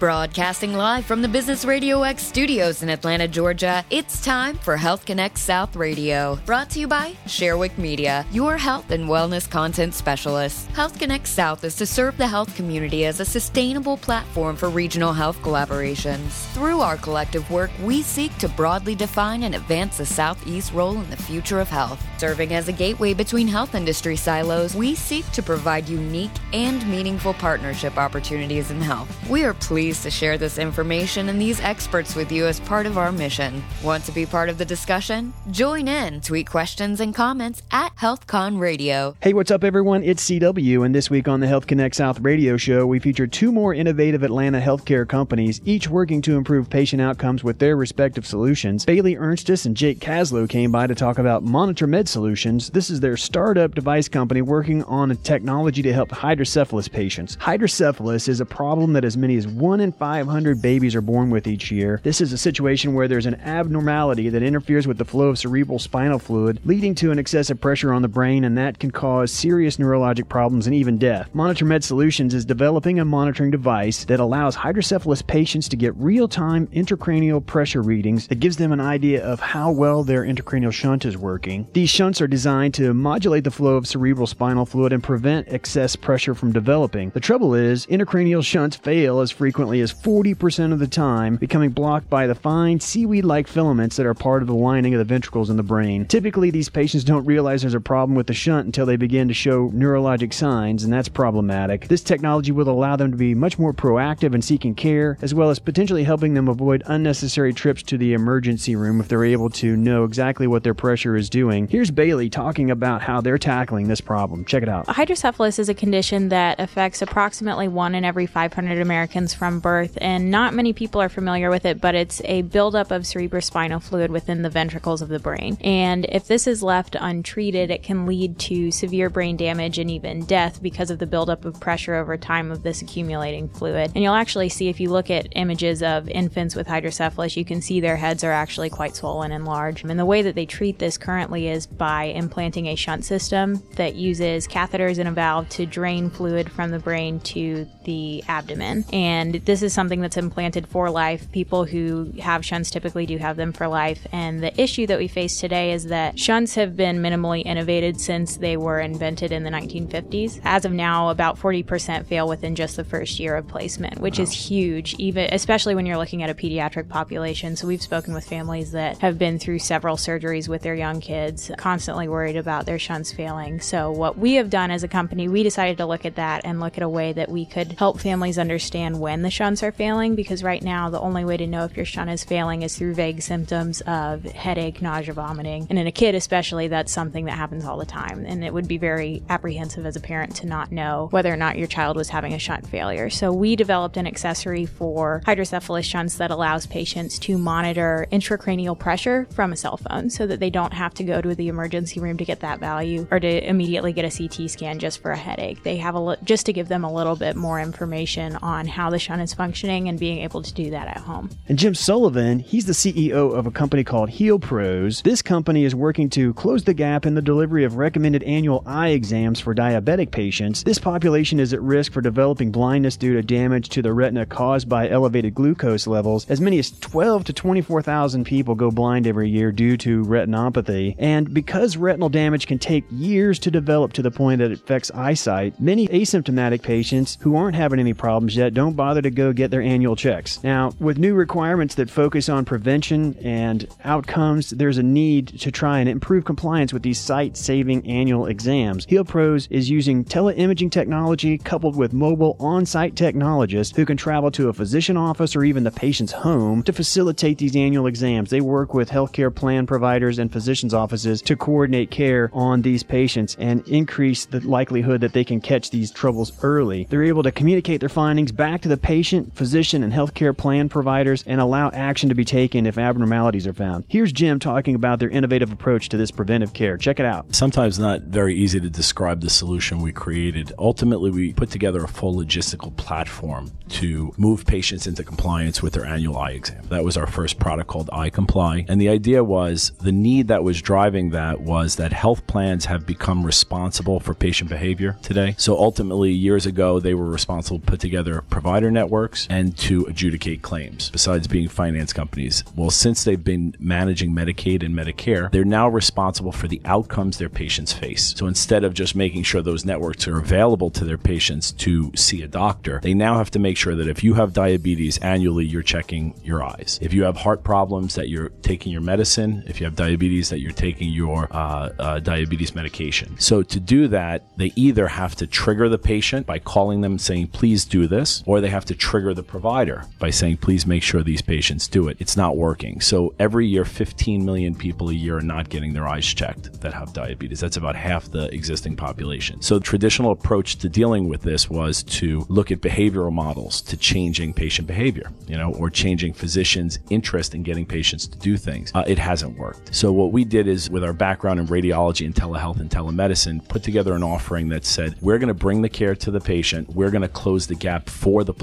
Broadcasting live from the Business Radio X studios in Atlanta, Georgia, it's time for Health Connect South Radio. Brought to you by Sherwick Media, your health and wellness content specialists. Health Connect South is to serve the health community as a sustainable platform for regional health collaborations. Through our collective work, we seek to broadly define and advance the Southeast role in the future of health. Serving as a gateway between health industry silos, we seek to provide unique and meaningful partnership opportunities in health. We are pleased to share this information and these experts with you as part of our mission. Want to be part of the discussion? Join in, tweet questions and comments at HealthCon Radio. Hey, what's up, everyone? It's CW, and this week on the Health Connect South radio show, we feature two more innovative Atlanta healthcare companies, each working to improve patient outcomes with their respective solutions. Bailey Ernstis and Jake Caslow came by to talk about Monitor Med Solutions. This is their startup device company working on a technology to help hydrocephalus patients. Hydrocephalus is a problem that as many as one 1 in 500 babies are born with each year. This is a situation where there's an abnormality that interferes with the flow of cerebral spinal fluid, leading to an excessive pressure on the brain, and that can cause serious neurologic problems and even death. Monitor Med Solutions is developing a monitoring device that allows hydrocephalus patients to get real time intracranial pressure readings that gives them an idea of how well their intracranial shunt is working. These shunts are designed to modulate the flow of cerebral spinal fluid and prevent excess pressure from developing. The trouble is, intracranial shunts fail as frequently frequently as 40% of the time, becoming blocked by the fine seaweed like filaments that are part of the lining of the ventricles in the brain. Typically, these patients don't realize there's a problem with the shunt until they begin to show neurologic signs, and that's problematic. This technology will allow them to be much more proactive in seeking care, as well as potentially helping them avoid unnecessary trips to the emergency room if they're able to know exactly what their pressure is doing. Here's Bailey talking about how they're tackling this problem. Check it out. Hydrocephalus is a condition that affects approximately one in every 500 Americans from birth, and not many people are familiar with it, but it's a buildup of cerebrospinal fluid within the ventricles of the brain. And if this is left untreated, it can lead to severe brain damage and even death because of the buildup of pressure over time of this accumulating fluid. And you'll actually see if you look at images of infants with hydrocephalus, you can see their heads are actually quite swollen and large. And the way that they treat this currently is by implanting a shunt system that uses catheters and a valve to drain fluid from the brain to the abdomen. And this is something that's implanted for life. People who have shunts typically do have them for life. And the issue that we face today is that shunts have been minimally innovated since they were invented in the 1950s. As of now, about 40% fail within just the first year of placement, which wow. is huge, even especially when you're looking at a pediatric population. So we've spoken with families that have been through several surgeries with their young kids, constantly worried about their shunts failing. So what we have done as a company, we decided to look at that and look at a way that we could help families understand when the shunts are failing because right now the only way to know if your shunt is failing is through vague symptoms of headache, nausea, vomiting. And in a kid, especially, that's something that happens all the time. And it would be very apprehensive as a parent to not know whether or not your child was having a shunt failure. So we developed an accessory for hydrocephalus shunts that allows patients to monitor intracranial pressure from a cell phone so that they don't have to go to the emergency room to get that value or to immediately get a CT scan just for a headache. They have a just to give them a little bit more information on how the is functioning and being able to do that at home. And Jim Sullivan, he's the CEO of a company called HealPros. This company is working to close the gap in the delivery of recommended annual eye exams for diabetic patients. This population is at risk for developing blindness due to damage to the retina caused by elevated glucose levels. As many as 12 to 24,000 people go blind every year due to retinopathy. And because retinal damage can take years to develop to the point that it affects eyesight, many asymptomatic patients who aren't having any problems yet don't bother to go get their annual checks. Now, with new requirements that focus on prevention and outcomes, there's a need to try and improve compliance with these sight saving annual exams. HealPros is using teleimaging technology coupled with mobile on site technologists who can travel to a physician office or even the patient's home to facilitate these annual exams. They work with healthcare plan providers and physicians' offices to coordinate care on these patients and increase the likelihood that they can catch these troubles early. They're able to communicate their findings back to the patient, physician, and healthcare plan providers and allow action to be taken if abnormalities are found. Here's Jim talking about their innovative approach to this preventive care. Check it out. Sometimes not very easy to describe the solution we created. Ultimately, we put together a full logistical platform to move patients into compliance with their annual eye exam. That was our first product called Eye Comply. And the idea was the need that was driving that was that health plans have become responsible for patient behavior today. So ultimately, years ago, they were responsible to put together a provider network networks and to adjudicate claims, besides being finance companies. Well, since they've been managing Medicaid and Medicare, they're now responsible for the outcomes their patients face. So instead of just making sure those networks are available to their patients to see a doctor, they now have to make sure that if you have diabetes annually, you're checking your eyes. If you have heart problems, that you're taking your medicine. If you have diabetes, that you're taking your uh, uh, diabetes medication. So to do that, they either have to trigger the patient by calling them saying, please do this, or they have to trigger the provider by saying, please make sure these patients do it. It's not working. So every year, 15 million people a year are not getting their eyes checked that have diabetes. That's about half the existing population. So the traditional approach to dealing with this was to look at behavioral models to changing patient behavior, you know, or changing physicians' interest in getting patients to do things. Uh, it hasn't worked. So what we did is with our background in radiology and telehealth and telemedicine, put together an offering that said, we're going to bring the care to the patient. We're going to close the gap for the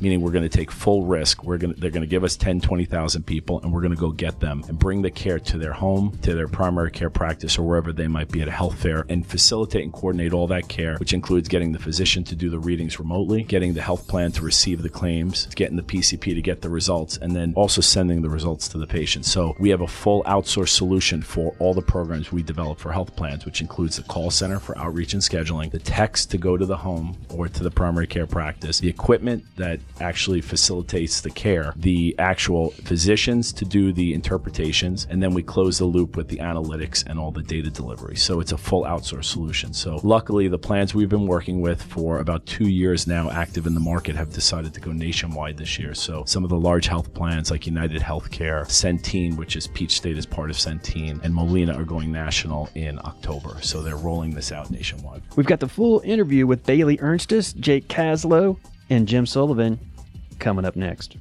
meaning we're going to take full risk. We're going to, they're going to give us 10, 20,000 people and we're going to go get them and bring the care to their home, to their primary care practice or wherever they might be at a health fair and facilitate and coordinate all that care, which includes getting the physician to do the readings remotely, getting the health plan to receive the claims, getting the PCP to get the results, and then also sending the results to the patient. So we have a full outsourced solution for all the programs we develop for health plans, which includes the call center for outreach and scheduling, the text to go to the home or to the primary care practice, the equipment that actually facilitates the care, the actual physicians to do the interpretations, and then we close the loop with the analytics and all the data delivery. So it's a full outsourced solution. So luckily, the plans we've been working with for about two years now, active in the market, have decided to go nationwide this year. So some of the large health plans like United Healthcare, Centene, which is Peach State is part of Centene, and Molina are going national in October. So they're rolling this out nationwide. We've got the full interview with Bailey Ernstis, Jake Kaslow, and Jim Sullivan coming up next.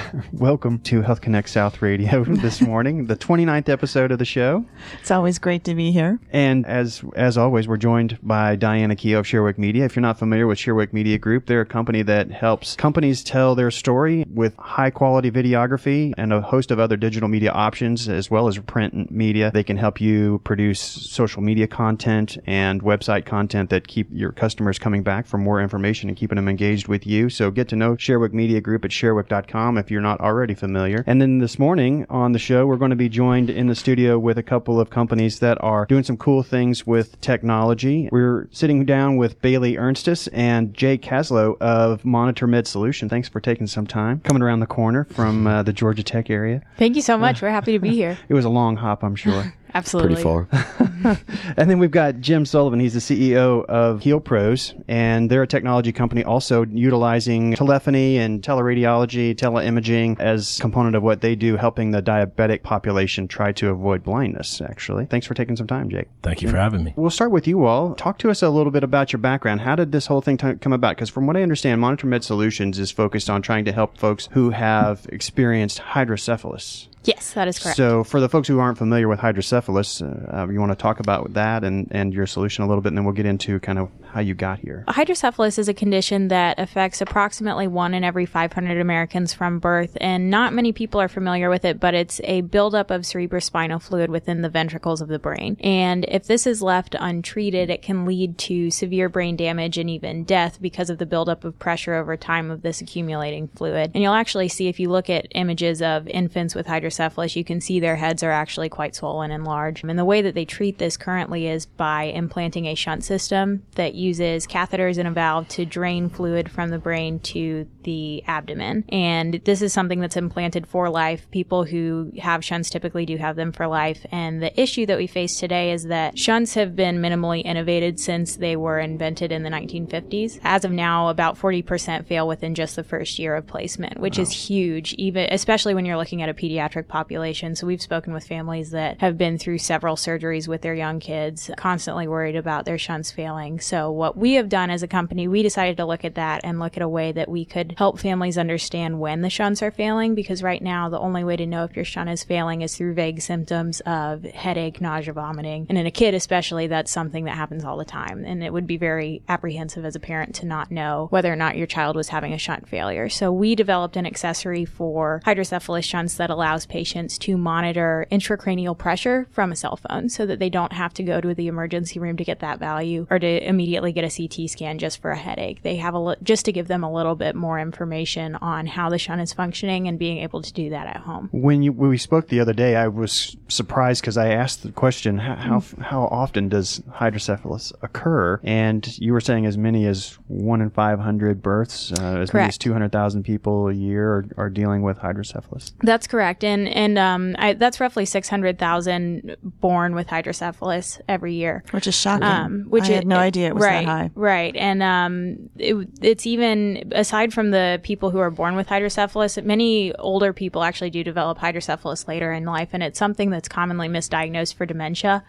Welcome to Health Connect South Radio this morning, the 29th episode of the show. It's always great to be here. And as as always, we're joined by Diana Keogh of Sherwick Media. If you're not familiar with Sherwick Media Group, they're a company that helps companies tell their story with high quality videography and a host of other digital media options, as well as print media. They can help you produce social media content and website content that keep your customers coming back for more information and keeping them engaged with you. So get to know Sherwick Media Group at sherwick.com if you're not already familiar. And then this morning on the show, we're going to be joined in the studio with a couple of companies that are doing some cool things with technology. We're sitting down with Bailey Ernstis and Jay Caslow of Monitor Med Solution. Thanks for taking some time coming around the corner from uh, the Georgia Tech area. Thank you so much. We're happy to be here. It was a long hop, I'm sure. Absolutely. Pretty far. and then we've got Jim Sullivan. He's the CEO of HealPros, and they're a technology company also utilizing telephony and teleradiology, teleimaging as component of what they do, helping the diabetic population try to avoid blindness, actually. Thanks for taking some time, Jake. Thank you for having me. We'll start with you all. Talk to us a little bit about your background. How did this whole thing t- come about? Because from what I understand, Monitor Med Solutions is focused on trying to help folks who have experienced hydrocephalus. Yes, that is correct. So, for the folks who aren't familiar with hydrocephalus, uh, you want to talk about that and, and your solution a little bit, and then we'll get into kind of how you got here. Hydrocephalus is a condition that affects approximately one in every 500 Americans from birth, and not many people are familiar with it, but it's a buildup of cerebrospinal fluid within the ventricles of the brain. And if this is left untreated, it can lead to severe brain damage and even death because of the buildup of pressure over time of this accumulating fluid. And you'll actually see if you look at images of infants with hydrocephalus you can see their heads are actually quite swollen and large. And the way that they treat this currently is by implanting a shunt system that uses catheters and a valve to drain fluid from the brain to the abdomen. And this is something that's implanted for life. People who have shunts typically do have them for life. And the issue that we face today is that shunts have been minimally innovated since they were invented in the 1950s. As of now, about 40% fail within just the first year of placement, which wow. is huge, even especially when you're looking at a pediatric population. So we've spoken with families that have been through several surgeries with their young kids, constantly worried about their shunts failing. So what we have done as a company, we decided to look at that and look at a way that we could help families understand when the shunts are failing because right now the only way to know if your shunt is failing is through vague symptoms of headache, nausea, vomiting. And in a kid especially, that's something that happens all the time. And it would be very apprehensive as a parent to not know whether or not your child was having a shunt failure. So we developed an accessory for hydrocephalus shunts that allows patients to monitor intracranial pressure from a cell phone so that they don't have to go to the emergency room to get that value or to immediately immediately get a CT scan just for a headache. They have a li- just to give them a little bit more information on how the shunt is functioning and being able to do that at home. When you when we spoke the other day, I was surprised because I asked the question how how, Mm. how often does hydrocephalus occur, and you were saying as many as one in five hundred births, uh, as many as two hundred thousand people a year are, are dealing with hydrocephalus. That's correct, and and um, I, that's roughly six hundred thousand born with hydrocephalus every year. which is shocking. Um, which I had it- no idea it was right, that high. Right, and um, it, it's even aside from the people who are born with hydrocephalus, many older people actually do develop hydrocephalus later in life, and it's something that's commonly misdiagnosed for dementia.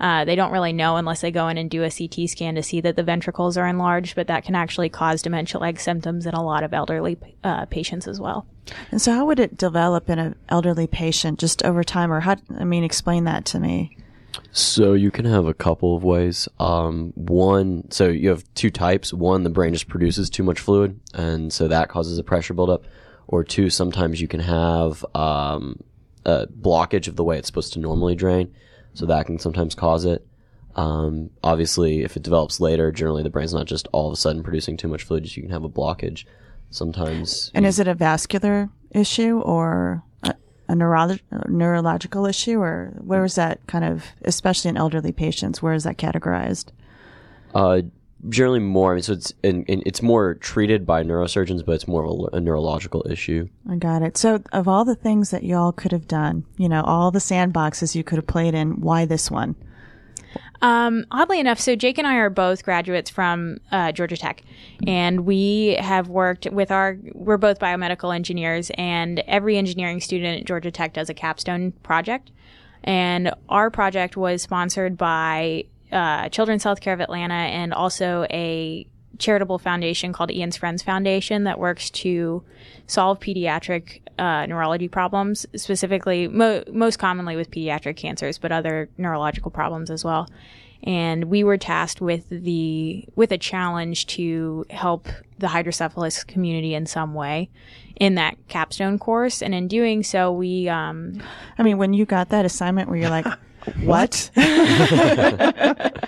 Uh, they don't really know unless they go in and do a CT scan to see that the ventricles are enlarged, but that can actually cause dementia-like symptoms in a lot of elderly uh, patients as well. And so, how would it develop in an elderly patient just over time, or how? I mean, explain that to me. So you can have a couple of ways. Um, one, so you have two types. One, the brain just produces too much fluid, and so that causes a pressure buildup. Or two, sometimes you can have um, a blockage of the way it's supposed to normally drain, so that can sometimes cause it. Um, obviously, if it develops later, generally the brain's not just all of a sudden producing too much fluid. You can have a blockage. Sometimes, And is it a vascular issue or a, a neurolo- neurological issue, or where is that kind of, especially in elderly patients, where is that categorized? Uh, generally more. I mean, so it's in, in, it's more treated by neurosurgeons, but it's more of a, a neurological issue. I got it. So, of all the things that y'all could have done, you know, all the sandboxes you could have played in, why this one? Um, oddly enough, so Jake and I are both graduates from uh, Georgia Tech, and we have worked with our. We're both biomedical engineers, and every engineering student at Georgia Tech does a capstone project. And our project was sponsored by uh, Children's Healthcare of Atlanta and also a charitable foundation called Ian's Friends Foundation that works to solve pediatric uh, neurology problems, specifically, mo- most commonly with pediatric cancers, but other neurological problems as well. And we were tasked with the with a challenge to help the hydrocephalus community in some way in that capstone course. And in doing so, we um, I mean, when you got that assignment where you're like, what?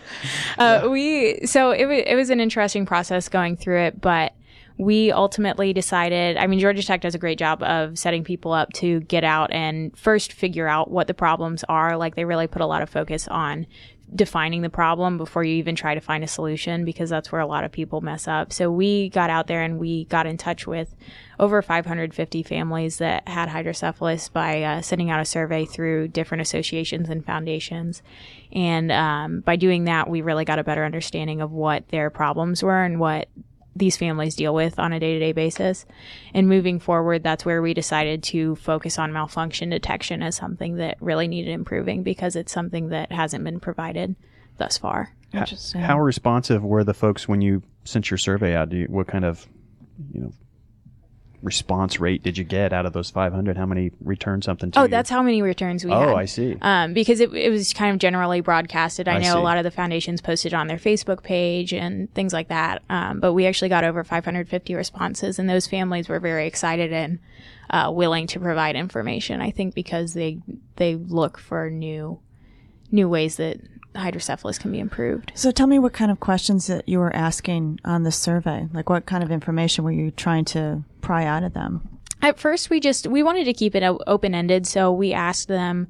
Uh, we so it was it was an interesting process going through it, but we ultimately decided. I mean, Georgia Tech does a great job of setting people up to get out and first figure out what the problems are. Like they really put a lot of focus on defining the problem before you even try to find a solution because that's where a lot of people mess up. So we got out there and we got in touch with over 550 families that had hydrocephalus by uh, sending out a survey through different associations and foundations. And um, by doing that, we really got a better understanding of what their problems were and what these families deal with on a day to day basis. And moving forward, that's where we decided to focus on malfunction detection as something that really needed improving because it's something that hasn't been provided thus far. Interesting. How responsive were the folks when you sent your survey out? Do you, what kind of, you know, response rate did you get out of those 500? How many returned something to you? Oh, you? that's how many returns we Oh, had. I see. Um, because it, it was kind of generally broadcasted. I, I know see. a lot of the foundations posted on their Facebook page and things like that. Um, but we actually got over 550 responses, and those families were very excited and uh, willing to provide information. I think because they they look for new new ways that hydrocephalus can be improved. So tell me what kind of questions that you were asking on the survey. Like what kind of information were you trying to pry out of them? At first, we just we wanted to keep it open ended, so we asked them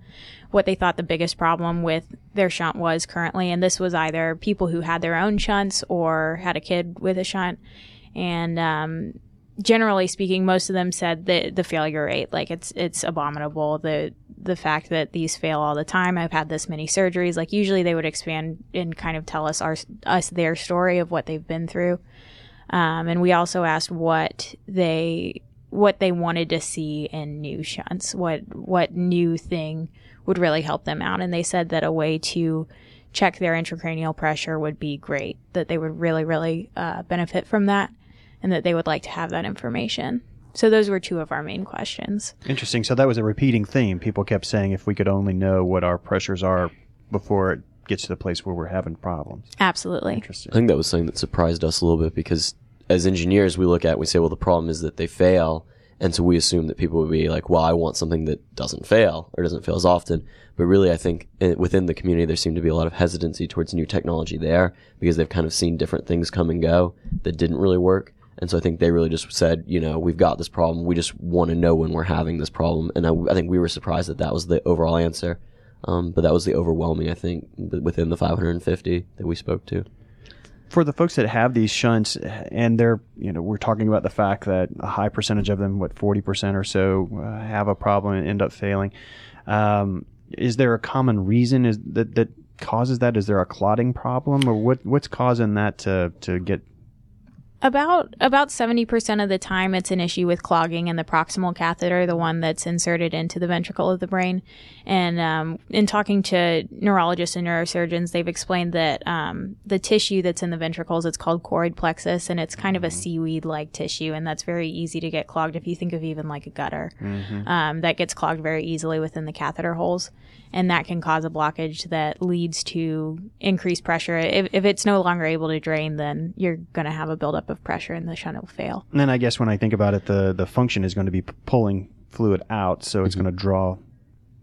what they thought the biggest problem with their shunt was currently, and this was either people who had their own shunts or had a kid with a shunt, and um, generally speaking, most of them said that the failure rate, like it's it's abominable. The the fact that these fail all the time. I've had this many surgeries. Like usually, they would expand and kind of tell us our us their story of what they've been through. Um, and we also asked what they what they wanted to see in new shunts, what what new thing would really help them out, and they said that a way to check their intracranial pressure would be great. That they would really really uh, benefit from that, and that they would like to have that information. So those were two of our main questions. Interesting. So that was a repeating theme. People kept saying if we could only know what our pressures are before it gets to the place where we're having problems. Absolutely. Interesting. I think that was something that surprised us a little bit because as engineers, we look at, we say, well, the problem is that they fail. And so we assume that people would be like, well, I want something that doesn't fail or doesn't fail as often. But really, I think eh, within the community, there seemed to be a lot of hesitancy towards new technology there because they've kind of seen different things come and go that didn't really work. And so I think they really just said, you know, we've got this problem. We just want to know when we're having this problem. And I, I think we were surprised that that was the overall answer. Um, but that was the overwhelming, I think, within the 550 that we spoke to. For the folks that have these shunts, and they're, you know, we're talking about the fact that a high percentage of them, what, 40% or so, uh, have a problem and end up failing. Um, is there a common reason is that, that causes that? Is there a clotting problem, or what, what's causing that to, to get About about seventy percent of the time, it's an issue with clogging in the proximal catheter, the one that's inserted into the ventricle of the brain. And um, in talking to neurologists and neurosurgeons, they've explained that um, the tissue that's in the ventricles it's called choroid plexus, and it's kind of a seaweed-like tissue, and that's very easy to get clogged. If you think of even like a gutter, um, that gets clogged very easily within the catheter holes and that can cause a blockage that leads to increased pressure. If, if it's no longer able to drain, then you're going to have a buildup of pressure and the shunt will fail. And then I guess when I think about it, the the function is going to be p- pulling fluid out, so it's going to draw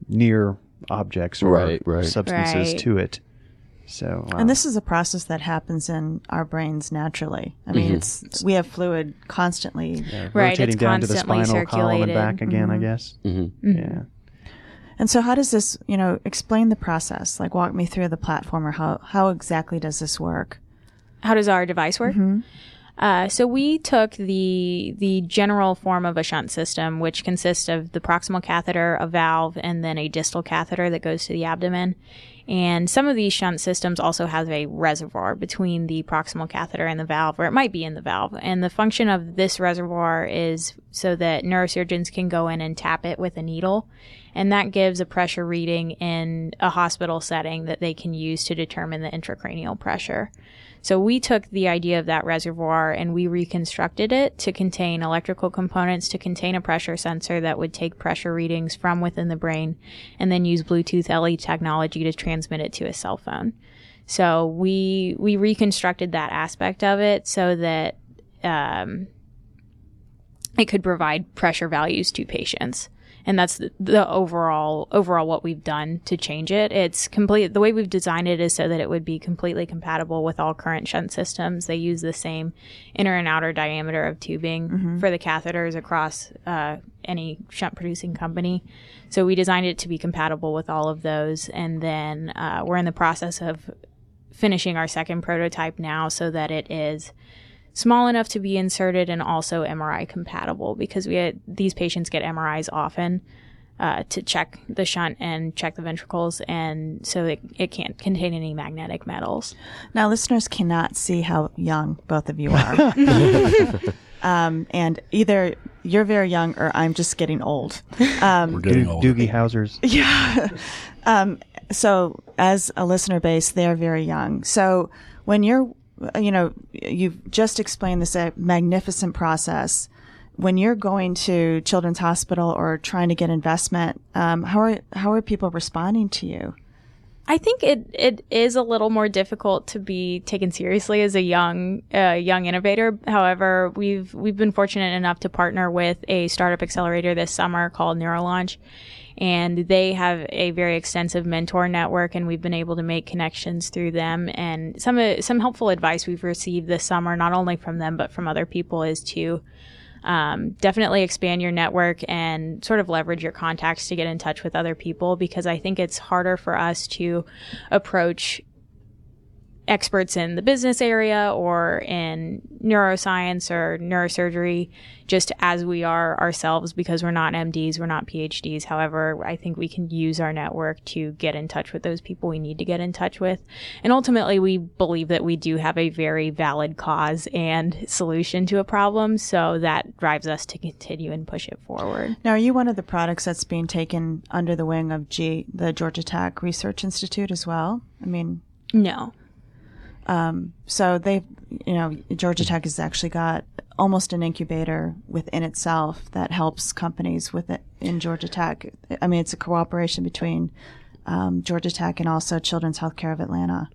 near objects or Right, right. substances Right. to it. So, uh, And this is a process that happens in our brains naturally. I mean, it's we have fluid constantly. Right, rotating it's down to the constantly spinal column and back again. I guess. Mm-hmm. Yeah. And so, how does this, you know, explain the process? Like, walk me through the platform, or how how exactly does this work? How does our device work? Uh, so we took the the general form of a shunt system, which consists of the proximal catheter, a valve, and then a distal catheter that goes to the abdomen. And some of these shunt systems also have a reservoir between the proximal catheter and the valve, or it might be in the valve. And the function of this reservoir is so that neurosurgeons can go in and tap it with a needle. And that gives a pressure reading in a hospital setting that they can use to determine the intracranial pressure. So we took the idea of that reservoir and we reconstructed it to contain electrical components to contain a pressure sensor that would take pressure readings from within the brain and then use Bluetooth LE technology to transmit it to a cell phone. So we we reconstructed that aspect of it so that um, it could provide pressure values to patients and that's the, the overall overall what we've done to change it. It's complete the way we've designed it is so that it would be completely compatible with all current shunt systems. They use the same inner and outer diameter of tubing for the catheters across uh, any shunt producing company. So we designed it to be compatible with all of those and then uh, we're in the process of finishing our second prototype now so that it is small enough to be inserted and also MRI compatible because we had, these patients get MRIs often uh, to check the shunt and check the ventricles, and so it, it can't contain any magnetic metals. Now, listeners cannot see how young both of you are. um, and either you're very young or I'm just getting old. We're getting Do- older. Doogie Howser's. So, as a listener base, they're very young. So, when you're, you know, you've just explained this uh, magnificent process. When you're going to Children's Hospital or trying to get investment, um, how are how are people responding to you? I think it, it is a little more difficult to be taken seriously as a young uh, young innovator. However, we've we've been fortunate enough to partner with a startup accelerator this summer called Neurolaunch, and they have a very extensive mentor network, and we've been able to make connections through them. And some some helpful advice we've received this summer, not only from them but from other people, is to um, definitely expand your network and sort of leverage your contacts to get in touch with other people because I think it's harder for us to approach experts in the business area or in neuroscience or neurosurgery just as we are ourselves because we're not MDs, we're not PhDs. However, I think we can use our network to get in touch with those people we need to get in touch with. And ultimately, we believe that we do have a very valid cause and solution to a problem. So that drives us to continue and push it forward. Now, are you one of the products that's being taken under the wing of G, the Georgia Tech Research Institute as well? I mean, No. So they've, you know, Georgia Tech has actually got almost an incubator within itself that helps companies with it in Georgia Tech. I mean, it's a cooperation between um, Georgia Tech and also Children's Healthcare of Atlanta.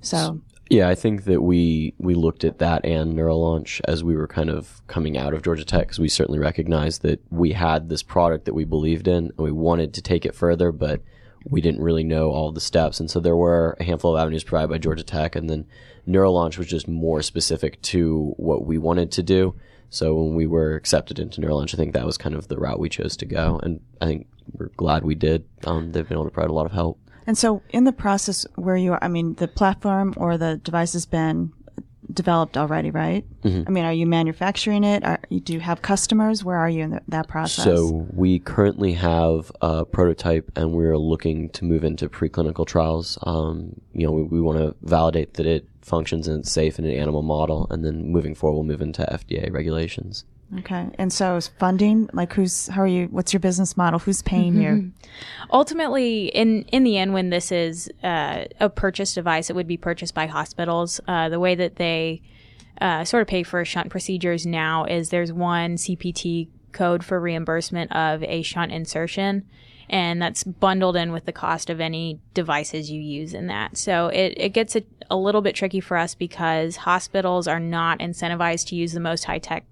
So, Yeah, I think that we we looked at that and Neurolaunch as we were kind of coming out of Georgia Tech because we certainly recognized that we had this product that we believed in and we wanted to take it further, but we didn't really know all the steps. And so there were a handful of avenues provided by Georgia Tech, and then Neurolaunch was just more specific to what we wanted to do. So when we were accepted into Neurolaunch, I think that was kind of the route we chose to go, and I think we're glad we did. Um, they've been able to provide a lot of help. And so, in the process where you are, I mean, the platform or the device has been developed already, right? Mm-hmm. I mean, are you manufacturing it? Are, do you have customers? Where are you in the, that process? So we currently have a prototype, and we're looking to move into preclinical trials. Um, you know, we, we want to validate that it functions and it's safe in an animal model, and then moving forward, we'll move into FDA regulations. Okay. And so is funding, like who's, how are you, what's your business model? Who's paying you? Ultimately, in in the end, when this is uh, a purchase device, it would be purchased by hospitals. Uh, the way that they uh, sort of pay for shunt procedures now is there's one CPT code for reimbursement of a shunt insertion. And that's bundled in with the cost of any devices you use in that. So it, it gets a, a little bit tricky for us because hospitals are not incentivized to use the most high tech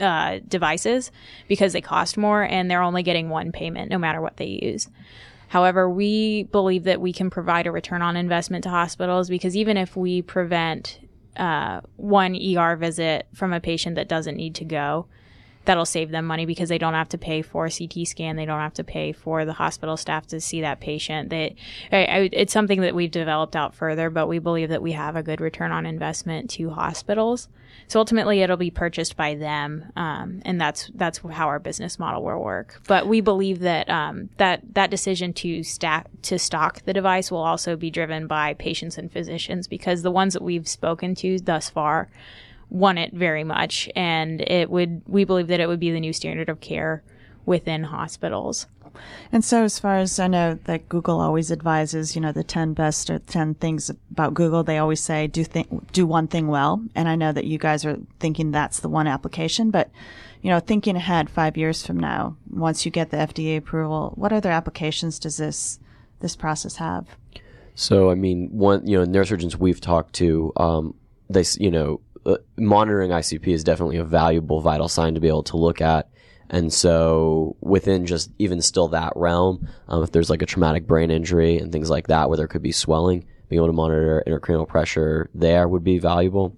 uh, devices because they cost more and they're only getting one payment no matter what they use. However, we believe that we can provide a return on investment to hospitals because even if we prevent uh, one ER visit from a patient that doesn't need to go, that'll save them money because they don't have to pay for a CT scan. They don't have to pay for the hospital staff to see that patient. I, it's something that we've developed out further, but we believe that we have a good return on investment to hospitals. So ultimately, it'll be purchased by them, um, and that's that's how our business model will work. But we believe that um, that that decision to stack to stock the device will also be driven by patients and physicians because the ones that we've spoken to thus far want it very much, and it would we believe that it would be the new standard of care within hospitals. And so, as far as I know, that Google always advises, you know, the ten best or ten things about Google. They always say do think do one thing well. And I know that you guys are thinking that's the one application, but you know, thinking ahead five years from now, once you get the FDA approval, what other applications does this this process have? So, I mean, one, you know, neurosurgeons we've talked to, um, they, you know, uh, monitoring ICP is definitely a valuable vital sign to be able to look at. And so within just even still that realm, um, if there's like a traumatic brain injury and things like that where there could be swelling, being able to monitor intracranial pressure there would be valuable.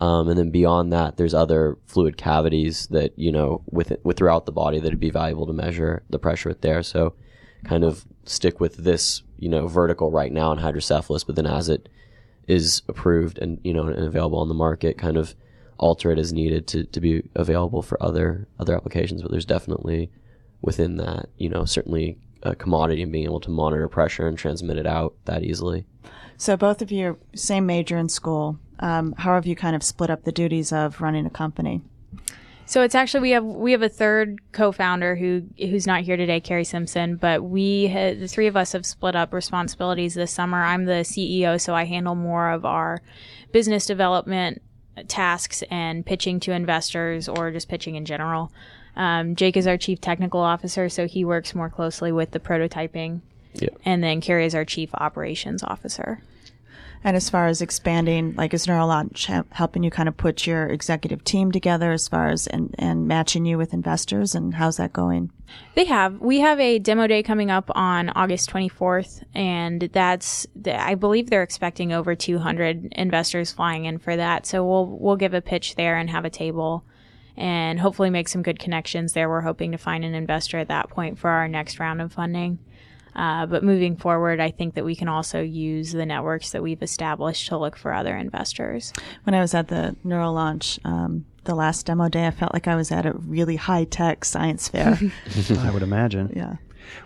Um, and then beyond that, there's other fluid cavities that, you know, with, with throughout the body that would be valuable to measure the pressure there. So kind of stick with this, you know, vertical right now in hydrocephalus, but then as it is approved and, you know, and available on the market, kind of alter it as needed to, to be available for other, other applications. But there's definitely within that, you know, certainly a commodity and being able to monitor pressure and transmit it out that easily. So, both of you same major in school. Um, how have you kind of split up the duties of running a company? So it's actually we have we have a third co-founder who who's not here today, Carrie Simpson. But we ha- the three of us have split up responsibilities this summer. I'm the CEO, so I handle more of our business development tasks and pitching to investors or just pitching in general. Um, Jake is our chief technical officer, so he works more closely with the prototyping. Yeah. And then Carrie is our chief operations officer. And as far as expanding, like is Neurolaunch he- helping you kind of put your executive team together as far as and, and matching you with investors and how's that going? They have. We have a demo day coming up on August 24th, and that's. I believe they're expecting over 200 investors flying in for that. So we'll we'll give a pitch there and have a table, and hopefully make some good connections there. We're hoping to find an investor at that point for our next round of funding. Uh, but moving forward, I think that we can also use the networks that we've established to look for other investors. When I was at the Neurolaunch, um, the last demo day, I felt like I was at a really high tech science fair. I would imagine. yeah.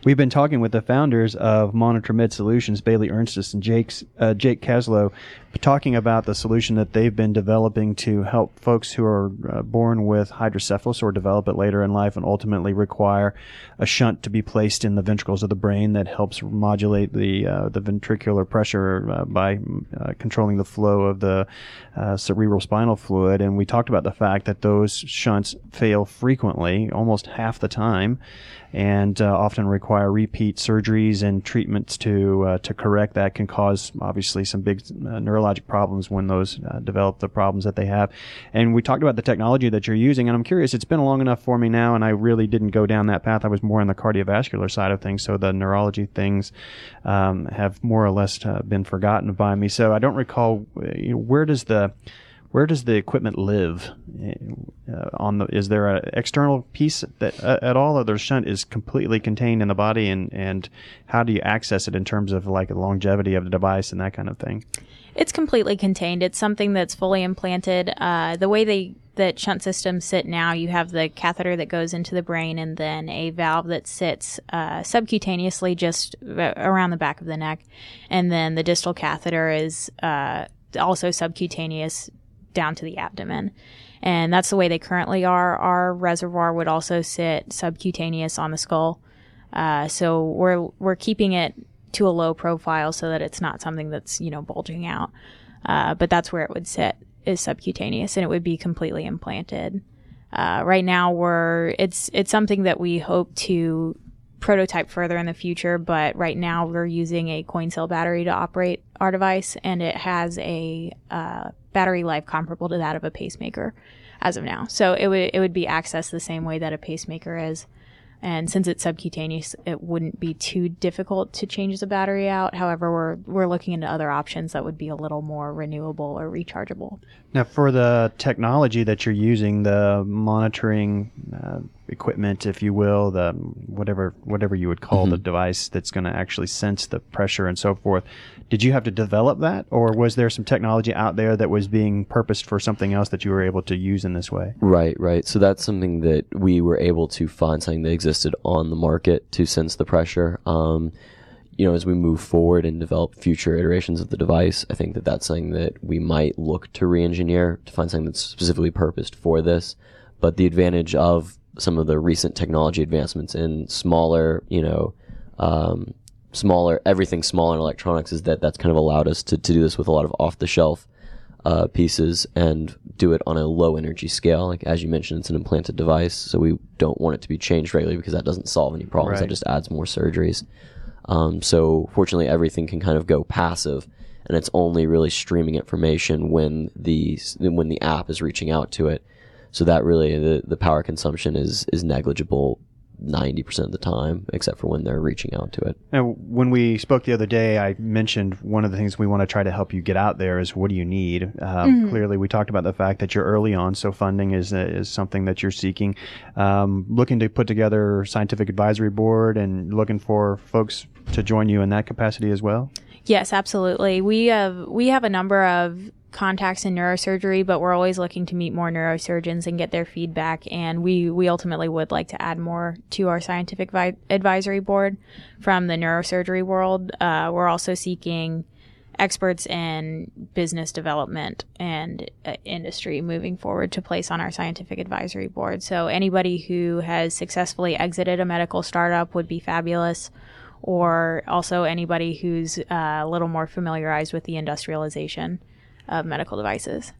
We've been talking with the founders of Monitor Med Solutions, Bailey Ernstis and Jake's, uh, Jake Caslow, talking about the solution that they've been developing to help folks who are uh, born with hydrocephalus or develop it later in life and ultimately require a shunt to be placed in the ventricles of the brain that helps modulate the uh, the ventricular pressure uh, by uh, controlling the flow of the uh, cerebral spinal fluid. And we talked about the fact that those shunts fail frequently, almost half the time and uh, often require repeat surgeries and treatments to to correct that can cause obviously some big neurological problems when those uh, develop the problems that they have. And we talked about the technology that you're using, and I'm curious. It's been long enough for me now, and I really didn't go down that path. I was more on the cardiovascular side of things, so the neurology things um, have more or less uh, been forgotten by me. So I don't recall uh, you know, where does the where does the equipment live uh, on the is there an external piece that uh, at all or the shunt is completely contained in the body and and how do you access it in terms of like longevity of the device and that kind of thing it's completely contained it's something that's fully implanted uh, the way they that shunt systems sit now you have the catheter that goes into the brain and then a valve that sits uh, subcutaneously just uh, around the back of the neck and then the distal catheter is uh, also subcutaneous down to the abdomen. And that's the way they currently are. Our reservoir would also sit subcutaneous on the skull. Uh, so we're, we're keeping it to a low profile so that it's not something that's, you know, bulging out. Uh, but that's where it would sit is subcutaneous and it would be completely implanted. Uh, right now we're, it's, it's something that we hope to prototype further in the future, but right now we're using a coin cell battery to operate our device and it has a, uh, battery life comparable to that of a pacemaker as of now. So it would it would be accessed the same way that a pacemaker is. And since it's subcutaneous, it wouldn't be too difficult to change the battery out. However, we're we're looking into other options that would be a little more renewable or rechargeable. Now, for the technology that you're using, the monitoring uh, equipment, if you will, the whatever whatever you would call mm-hmm. the device that's going to actually sense the pressure and so forth. Did you have to develop that, or was there some technology out there that was being purposed for something else that you were able to use in this way? Right, right. So that's something that we were able to find something that existed on the market to sense the pressure. Um, you know, as we move forward and develop future iterations of the device, I think that that's something that we might look to re-engineer to find something that's specifically purposed for this. But the advantage of some of the recent technology advancements in smaller, you know, um, smaller, everything smaller in electronics is that that's kind of allowed us to, to do this with a lot of off the shelf uh, pieces and do it on a low energy scale. Like as you mentioned, it's an implanted device, so we don't want it to be changed regularly because that doesn't solve any problems. Right. That just adds more surgeries. Um, so fortunately, everything can kind of go passive, and it's only really streaming information when the when the app is reaching out to it. So that really the the power consumption is is negligible 90% of the time, except for when they're reaching out to it. And when we spoke the other day, I mentioned one of the things we want to try to help you get out there is what do you need? Um, mm-hmm. Clearly, we talked about the fact that you're early on, so funding is, uh, is something that you're seeking. Um, looking to put together scientific advisory board and looking for folks to join you in that capacity as well? Yes, absolutely. We have we have a number of contacts in neurosurgery, but we're always looking to meet more neurosurgeons and get their feedback. And we, we ultimately would like to add more to our scientific vi- advisory board from the neurosurgery world. Uh, we're also seeking experts in business development and uh, industry moving forward to place on our scientific advisory board. So anybody who has successfully exited a medical startup would be fabulous or also anybody who's uh, a little more familiarized with the industrialization of medical devices.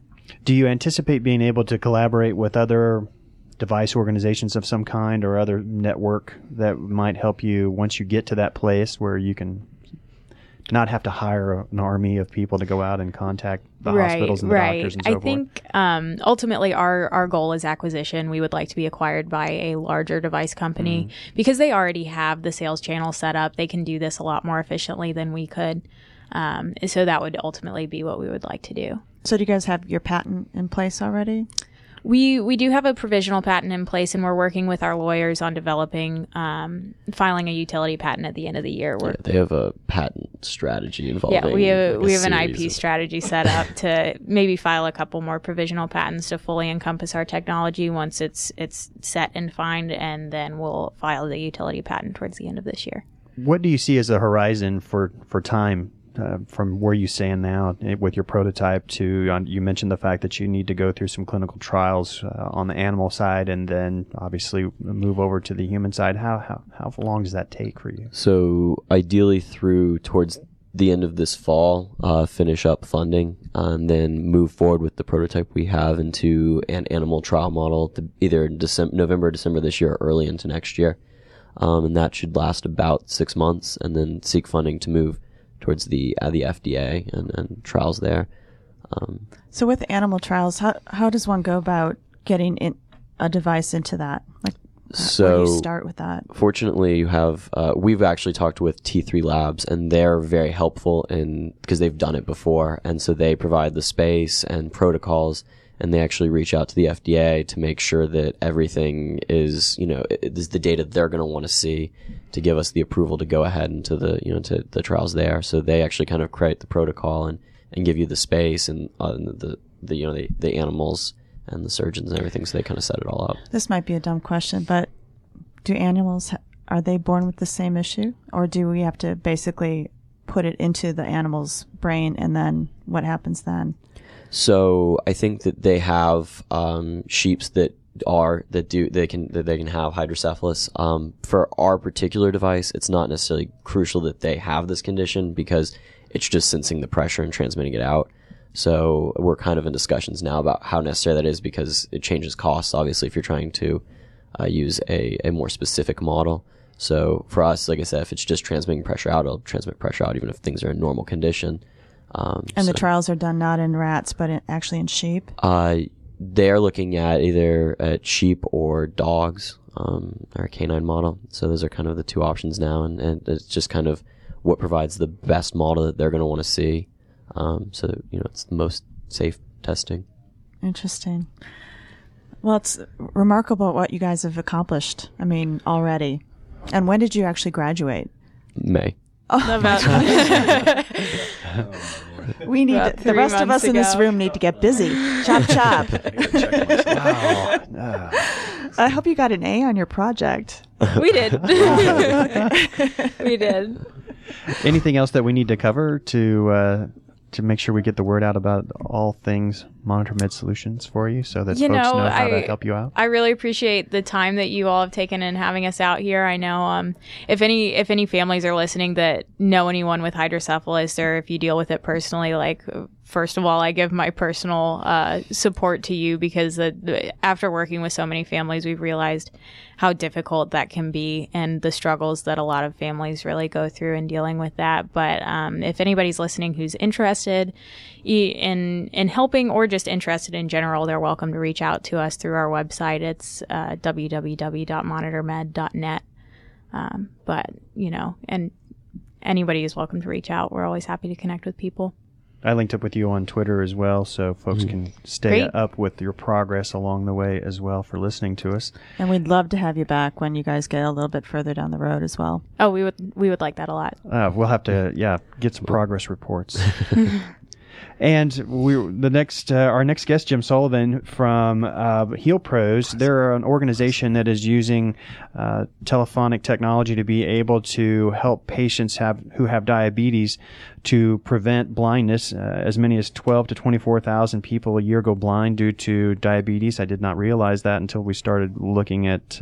Do you anticipate being able to collaborate with other device organizations of some kind or other network that might help you once you get to that place where you can not have to hire an army of people to go out and contact the right, hospitals and the right. doctors and so I forth. think um, ultimately our our goal is acquisition. We would like to be acquired by a larger device company mm. because they already have the sales channel set up. They can do this a lot more efficiently than we could. Um, so that would ultimately be what we would like to do. So do you guys have your patent in place already? We we do have a provisional patent in place, and we're working with our lawyers on developing, um, filing a utility patent at the end of the year. Yeah, they have a patent strategy involving. Yeah, we have like we have an IP of... strategy set up to maybe file a couple more provisional patents to fully encompass our technology once it's it's set and defined, and then we'll file the utility patent towards the end of this year. What do you see as a horizon for for time uh, from where you stand now eh, with your prototype to uh, you mentioned the fact that you need to go through some clinical trials uh, on the animal side and then obviously move over to the human side. How, how how long does that take for you? So ideally through towards the end of this fall uh, finish up funding and then move forward with the prototype we have into an animal trial model either December, November December this year or early into next year. Um, and that should last about six months and then seek funding to move towards the uh, the FDA and, and trials there. Um, So with animal trials, how how does one go about getting in, a device into that? Like, where do so you start with that? fortunately you have uh, we've actually talked with t3 labs and they're very helpful in because they've done it before and so they provide the space and protocols and they actually reach out to the fda to make sure that everything is you know is the data they're going to want to see to give us the approval to go ahead into the you know to the trials there. So they actually kind of create the protocol and and give you the space and uh, the the you know the, the animals and the surgeons and everything so they kind of set it all up. This might be a dumb question, but do animals are they born with the same issue, or do we have to basically put it into the animal's brain and then what happens then? So I think that they have um, sheeps that are that do they can that they can have hydrocephalus. Um, for our particular device, it's not necessarily crucial that they have this condition because it's just sensing the pressure and transmitting it out. So we're kind of in discussions now about how necessary that is because it changes costs. Obviously, if you're trying to uh, use a, a more specific model. So for us, like I said, if it's just transmitting pressure out, it'll transmit pressure out even if things are in normal condition. Um, And the trials are done not in rats, but in, actually in sheep. uh, they're looking at either at sheep or dogs, um, our canine model. So those are kind of the two options now, and, and it's just kind of what provides the best model that they're going to want to see. Um, so you know, it's the most safe testing. Interesting. Well, it's remarkable what you guys have accomplished. I mean, already. And when did you actually graduate? May. About We need About the rest of months us in this room need to get busy. chop chop. Wow. I hope you got an A on your project. we did. we did. Anything else that we need to cover to uh, to make sure we get the word out about all things Monitor Med Solutions for you, so that You folks know, know how I- to help you out? I really appreciate the time that you all have taken in having us out here. I know um, if any if any families are listening that know anyone with hydrocephalus or if you deal with it personally, like first of all, I give my personal uh, support to you because the, the, after working with so many families, we've realized how difficult that can be and the struggles that a lot of families really go through in dealing with that. But um, if anybody's listening who's interested in in helping or just interested in general, they're welcome to reach out to us through our website. It's uh, www.monitormed.net. Um, but you know, and anybody is welcome to reach out. We're always happy to connect with people. I linked up with you on Twitter as well, so folks can stay Great. up with your progress along the way as well for listening to us. And we'd love to have you back when you guys get a little bit further down the road as well. Oh, we would we would like that a lot. Uh, we'll have to, yeah, get some progress reports. and we, the next, uh, our next guest, Jim Sullivan from uh, HealPros. They're an organization that is using uh, telephonic technology to be able to help patients have who have diabetes to prevent blindness. Uh, as many as twelve to twenty-four thousand people a year go blind due to diabetes. I did not realize that until we started looking at.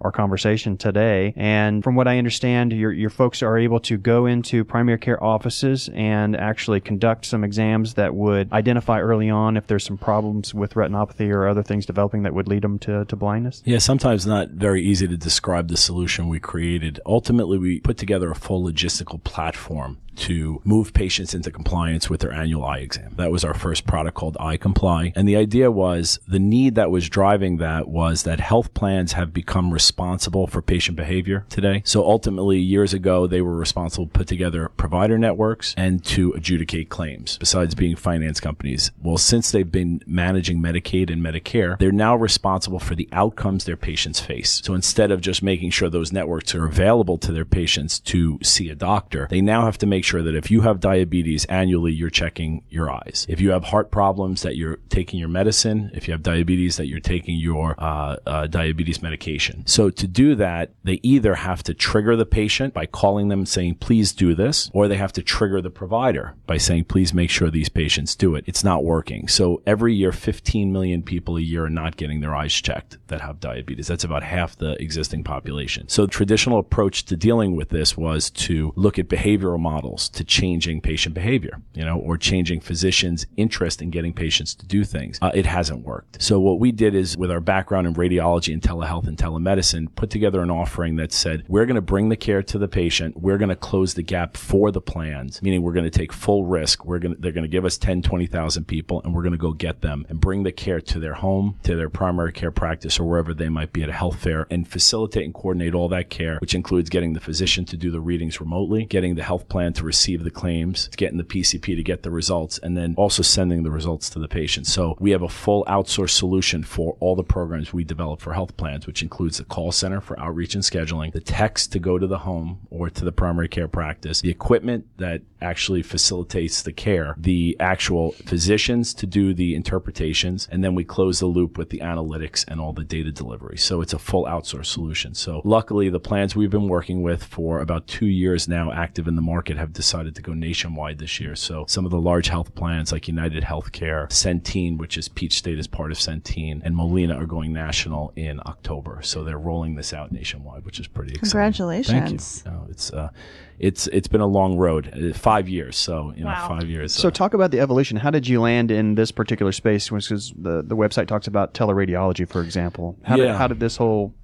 Our conversation today. And from what I understand, your, your folks are able to go into primary care offices and actually conduct some exams that would identify early on if there's some problems with retinopathy or other things developing that would lead them to, to blindness. Yeah, sometimes not very easy to describe the solution we created. Ultimately, we put together a full logistical platform to move patients into compliance with their annual eye exam. That was our first product called Eye Comply. And the idea was the need that was driving that was that health plans have become responsible for patient behavior today. So ultimately, years ago, they were responsible to put together provider networks and to adjudicate claims besides being finance companies. Well, since they've been managing Medicaid and Medicare, they're now responsible for the outcomes their patients face. So instead of just making sure those networks are available to their patients to see a doctor, they now have to make sure that if you have diabetes annually, you're checking your eyes. If you have heart problems, that you're taking your medicine. If you have diabetes, that you're taking your uh, uh, diabetes medication. So to do that, they either have to trigger the patient by calling them and saying, please do this, or they have to trigger the provider by saying, please make sure these patients do it. It's not working. So every year, 15 million people a year are not getting their eyes checked that have diabetes. That's about half the existing population. So the traditional approach to dealing with this was to look at behavioral models to changing patient behavior, you know, or changing physicians' interest in getting patients to do things. Uh, it hasn't worked. So what we did is with our background in radiology and telehealth and telemedicine, put together an offering that said, we're going to bring the care to the patient. We're going to close the gap for the plans, meaning we're going to take full risk. We're going to, they're going to give us 10, 20,000 people and we're going to go get them and bring the care to their home, to their primary care practice or wherever they might be at a health fair and facilitate and coordinate all that care, which includes getting the physician to do the readings remotely, getting the health plan to receive the claims, getting the PCP to get the results, and then also sending the results to the patient. So we have a full outsourced solution for all the programs we develop for health plans, which includes the call center for outreach and scheduling, the text to go to the home or to the primary care practice, the equipment that actually facilitates the care, the actual physicians to do the interpretations, and then we close the loop with the analytics and all the data delivery. So it's a full outsourced solution. So luckily, the plans we've been working with for about two years now, active in the market, have decided to go nationwide this year. So some of the large health plans like United Healthcare, Centene, which is Peach State is part of Centene, and Molina are going national in October. So they're rolling this out nationwide, which is pretty exciting. Congratulations. Thank you. No, it's uh, it's it's been a long road, uh, five years. So you know, Wow. five years. So uh, talk about the evolution. How did you land in this particular space? Because the the website talks about teleradiology, for example. How did Yeah. how did this whole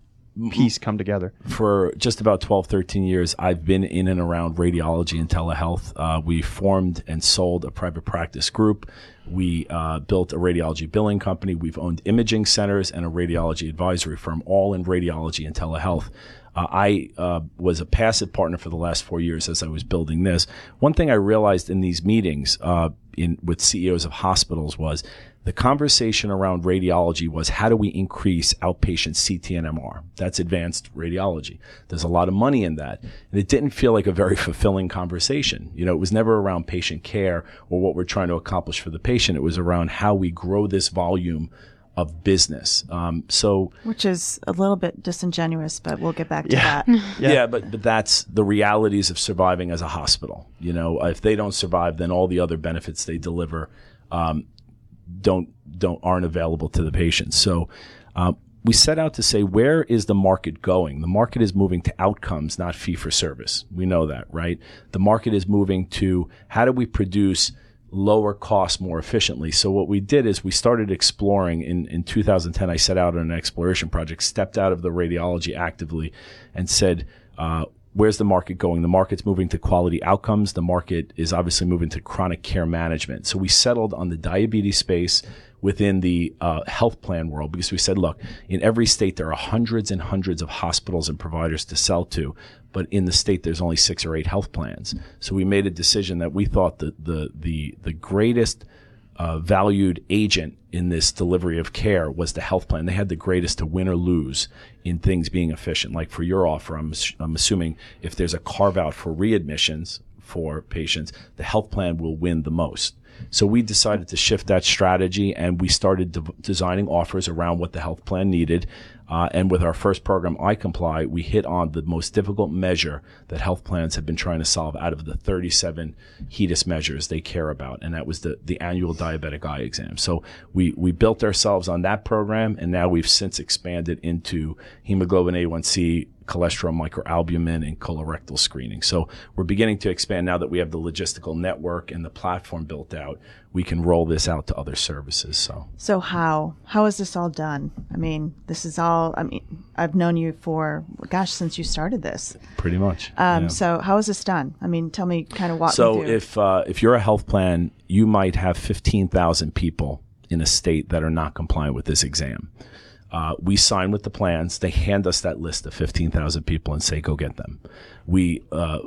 piece come together? for just about 12, 13 years, I've been in and around radiology and telehealth. Uh, we formed and sold a private practice group. We uh, built a radiology billing company. We've owned imaging centers and a radiology advisory firm, all in radiology and telehealth. Uh, I uh, was a passive partner for the last four years as I was building this. One thing I realized in these meetings uh, in with CEOs of hospitals was the conversation around radiology was how do we increase outpatient CT and MR? That's advanced radiology. There's a lot of money in that. And it didn't feel like a very fulfilling conversation. You know, it was never around patient care or what we're trying to accomplish for the patient. It was around how we grow this volume of business. Um, so Which is a little bit disingenuous, but we'll get back to that. yeah. but but that's the realities of surviving as a hospital. You know, if they don't survive, then all the other benefits they deliver um, don't don't aren't available to the patients. So. Um, we set out to say where is the market going? The market is moving to outcomes, not fee for service. We know that, right? The market is moving to how do we produce lower costs more efficiently. So what we did is we started exploring in, in 2010. I set out on an exploration project, stepped out of the radiology actively and said, uh, where's the market going? The market's moving to quality outcomes. The market is obviously moving to chronic care management. So we settled on the diabetes space within the uh, health plan world because we said, look, in every state there are hundreds and hundreds of hospitals and providers to sell to, but in the state there's only six or eight health plans. So we made a decision that we thought that the the the greatest uh, valued agent in this delivery of care was the health plan. They had the greatest to win or lose in things being efficient. Like for your offer, I'm, I'm assuming if there's a carve out for readmissions for patients, the health plan will win the most. So we decided to shift that strategy and we started de- designing offers around what the health plan needed. Uh, and with our first program, I Comply, we hit on the most difficult measure that health plans have been trying to solve out of the 37 HEDIS measures they care about, and that was the, the annual diabetic eye exam. So we, we built ourselves on that program, and now we've since expanded into hemoglobin A1C, cholesterol microalbumin, and colorectal screening. So we're beginning to expand now that we have the logistical network and the platform built out. We can roll this out to other services. So So how how is this all done? I mean, this is all. I mean, I've known you for gosh since you started this. pretty much. Um, yeah. So how is this done? I mean, tell me, kind of walk So if uh, if you're a health plan, you might have fifteen thousand people in a state that are not compliant with this exam. Uh, we sign with the plans. They hand us that list of fifteen thousand people and say, "Go get them." We uh,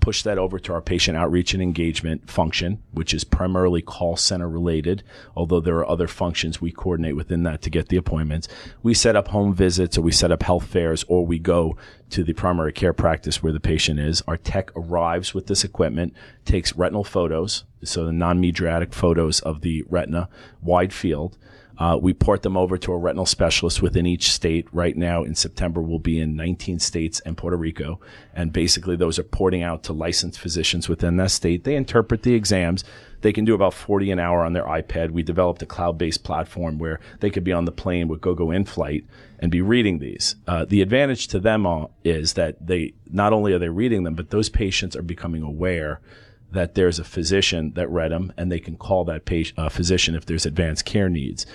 push that over to our patient outreach and engagement function, which is primarily call center related, although there are other functions we coordinate within that to get the appointments. We set up home visits or we set up health fairs or we go to the primary care practice where the patient is. Our tech arrives with this equipment, takes retinal photos, so the non-mydriatic photos of the retina, wide field, Uh, we port them over to a retinal specialist within each state. Right now, in September, we'll be in 19 states and Puerto Rico. And basically, those are porting out to licensed physicians within that state. They interpret the exams. They can do about 40 an hour on their iPad. We developed a cloud based platform where they could be on the plane with GoGo in flight and be reading these. Uh, the advantage to them all is that they not only are they reading them, but those patients are becoming aware that there's a physician that read them and they can call that patient, uh, physician if there's advanced care needs.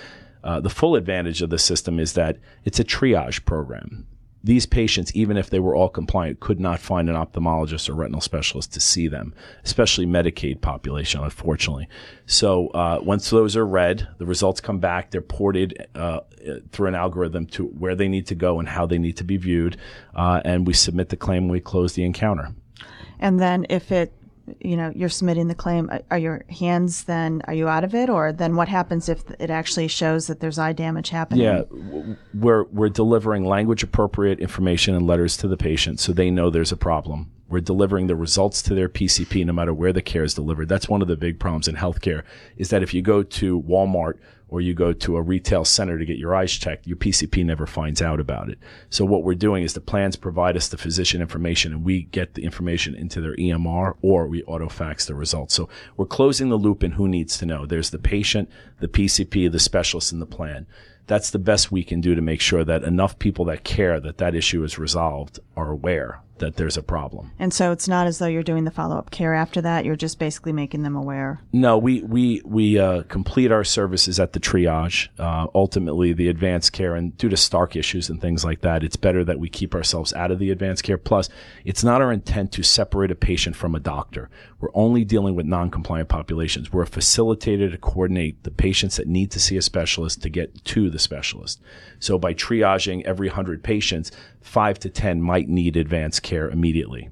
Uh, the full advantage of the system is that it's a triage program. These patients, even if they were all compliant, could not find an ophthalmologist or retinal specialist to see them, especially Medicaid population, unfortunately. So uh, once those are read, the results come back. They're ported uh, through an algorithm to where they need to go and how they need to be viewed, uh, and we submit the claim. And we close the encounter. And then if it you know you're submitting the claim uh, are your hands then are you out of it? Or then what happens if it actually shows that there's eye damage happening? Yeah we're we're delivering language appropriate information and letters to the patient so they know there's a problem. We're delivering the results to their PCP no matter where the care is delivered. That's one of the big problems in healthcare is that if you go to Walmart or you go to a retail center to get your eyes checked, your PCP never finds out about it. So what we're doing is the plans provide us the physician information and we get the information into their EMR or we auto fax the results. So we're closing the loop in who needs to know. There's the patient, the PCP, the specialist, and the plan. That's the best we can do to make sure that enough people that care that that issue is resolved are aware that there's a problem. And so it's not as though you're doing the follow up care after that. You're just basically making them aware. No, we we we uh, complete our services at the triage. Uh, ultimately, the advanced care, and due to Stark issues and things like that, it's better that we keep ourselves out of the advanced care. Plus, it's not our intent to separate a patient from a doctor. We're only dealing with non-compliant populations. We're a facilitator to coordinate the patients that need to see a specialist to get to the specialist. So by triaging every 100 patients, 5 to 10 might need advanced care immediately.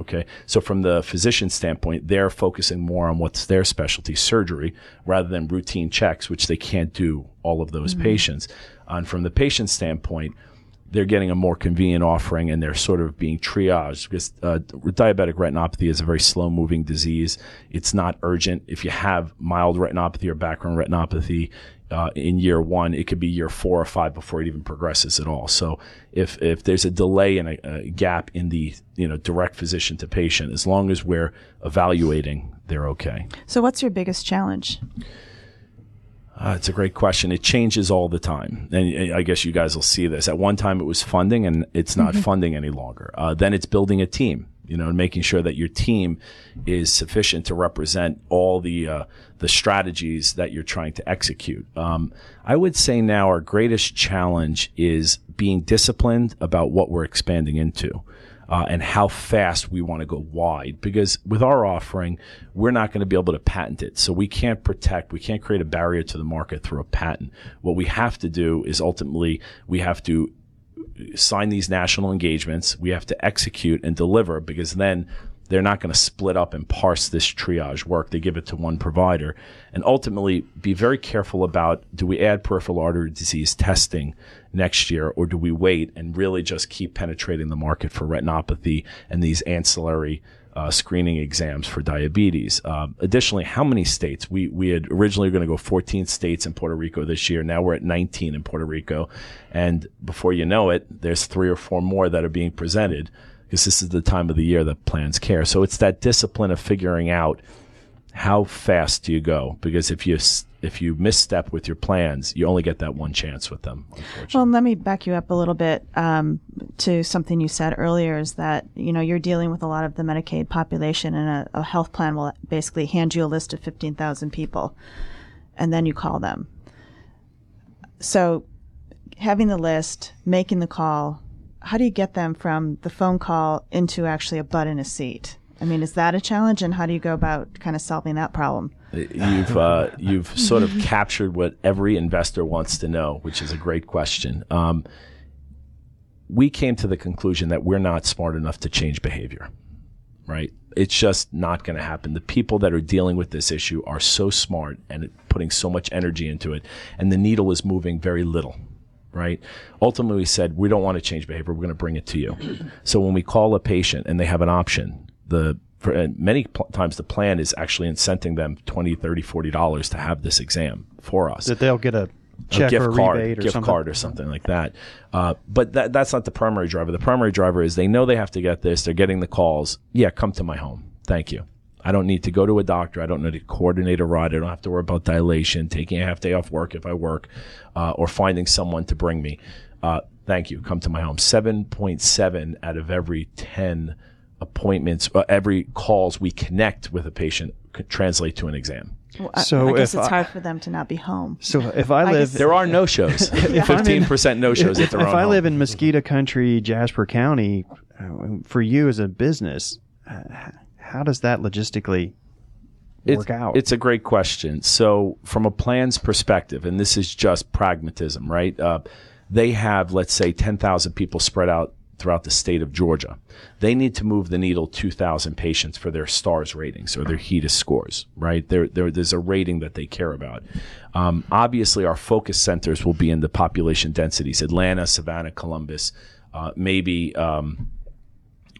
Okay. So from the physician standpoint, they're focusing more on what's their specialty, surgery, rather than routine checks, which they can't do all of those mm-hmm. patients. And from the patient standpoint, they're getting a more convenient offering and they're sort of being triaged because uh, diabetic retinopathy is a very slow moving disease. It's not urgent. If you have mild retinopathy or background retinopathy, uh, in year one, it could be year four or five before it even progresses at all. So if if there's a delay and a, a, gap in the you know direct physician to patient, as long as we're evaluating, they're okay. So what's your biggest challenge? Uh, it's a great question. It changes all the time, and I guess you guys will see this. At one time, it was funding, and it's not mm-hmm. funding any longer. Uh, then it's building a team you know, and making sure that your team is sufficient to represent all the uh, the strategies that you're trying to execute. Um, I would say now our greatest challenge is being disciplined about what we're expanding into. Uh, and how fast we want to go wide. Because with our offering, we're not going to be able to patent it. So we can't protect, we can't create a barrier to the market through a patent. What we have to do is ultimately we have to sign these national engagements. We have to execute and deliver because then they're not going to split up and parse this triage work. They give it to one provider. And ultimately, be very careful about do we add peripheral artery disease testing next year or do we wait and really just keep penetrating the market for retinopathy and these ancillary uh, screening exams for diabetes. Uh, additionally, how many states? We, we had originally going to go 14 states in Puerto Rico this year. Now we're at 19 in Puerto Rico. And before you know it, there's three or four more that are being presented because this is the time of the year that plans care. So it's that discipline of figuring out how fast do you go? Because if you if you misstep with your plans, you only get that one chance with them. Well, let me back you up a little bit um, to something you said earlier. Is that you know you're dealing with a lot of the Medicaid population, and a, a health plan will basically hand you a list of fifteen thousand people, and then you call them. So, having the list, making the call, how do you get them from the phone call into actually a butt in a seat? I mean, is that a challenge, and how do you go about kind of solving that problem? You've uh, you've sort of captured what every investor wants to know, which is a great question. Um, we came to the conclusion that we're not smart enough to change behavior, right? It's just not going to happen. The people that are dealing with this issue are so smart and putting so much energy into it, and the needle is moving very little right? Ultimately, we said, we don't want to change behavior. We're going to bring it to you. So when we call a patient and they have an option, the for, many pl- times the plan is actually incenting them 20 30 40 dollars to have this exam for us that they'll get a check a gift or card, rebate or gift something. card or something like that. Uh, but that, that's not the primary driver. The primary driver is they know they have to get this. They're getting the calls. Yeah, come to my home. Thank you. I don't need to go to a doctor. I don't need to coordinate a ride. I don't have to worry about dilation, taking a half day off work if I work, uh, or finding someone to bring me. Uh, thank you. Come to my home. 7.7 out of every 10 appointments, uh, every calls we connect with a patient could translate to an exam. Well, So I guess if it's I- hard for them to not be home. So if I I live, guess- There are no shows. 15% no shows if if they're on I home. live in Mosquito Country, Jasper County, uh, for you as a business, uh, how does that logistically it's, work out? It's a great question. So, from a plan's perspective, and this is just pragmatism, right? Uh, they have, let's say, 10,000 people spread out throughout the state of Georgia. They need to move the needle 2,000 patients for their STARS ratings or their HEDIS scores, right? There, there, there's a rating that they care about. Um, obviously, our focus centers will be in the population densities Atlanta, Savannah, Columbus, uh, maybe. Um,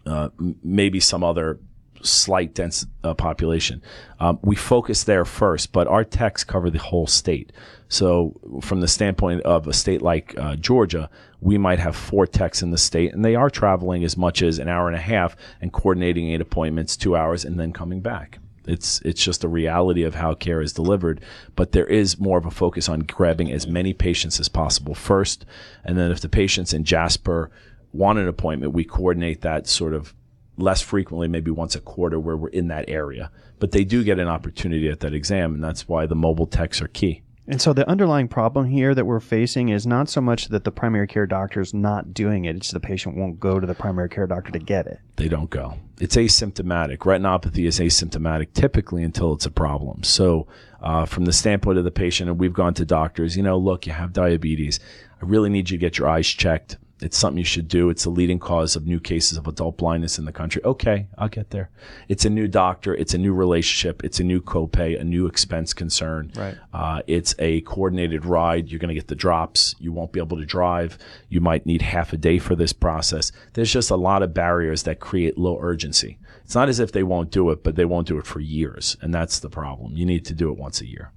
uh, maybe some other slight dense uh, population. Um, we focus there first, but our techs cover the whole state. So, from the standpoint of a state like uh, Georgia, we might have four techs in the state, and they are traveling as much as an hour and a half and coordinating eight appointments, two hours, and then coming back. It's it's just a reality of how care is delivered, but there is more of a focus on grabbing as many patients as possible first, and then if the patients in Jasper want an appointment, we coordinate that sort of less frequently, maybe once a quarter, where we're in that area. But they do get an opportunity at that exam, and that's why the mobile techs are key. And so the underlying problem here that we're facing is not so much that the primary care doctor is not doing it; it's the patient won't go to the primary care doctor to get it. They don't go. It's asymptomatic. Retinopathy is asymptomatic typically until it's a problem. So, uh, from the standpoint of the patient, and we've gone to doctors, you know, look, you have diabetes. I really need you to get your eyes checked. It's something you should do. It's the leading cause of new cases of adult blindness in the country. Okay, I'll get there. It's a new doctor. It's a new relationship. It's a new copay, a new expense concern. Right. Uh, it's a coordinated ride. You're going to get the drops. You won't be able to drive. You might need half a day for this process. There's just a lot of barriers that create low urgency. It's not as if they won't do it, but they won't do it for years. And that's the problem. You need to do it once a year.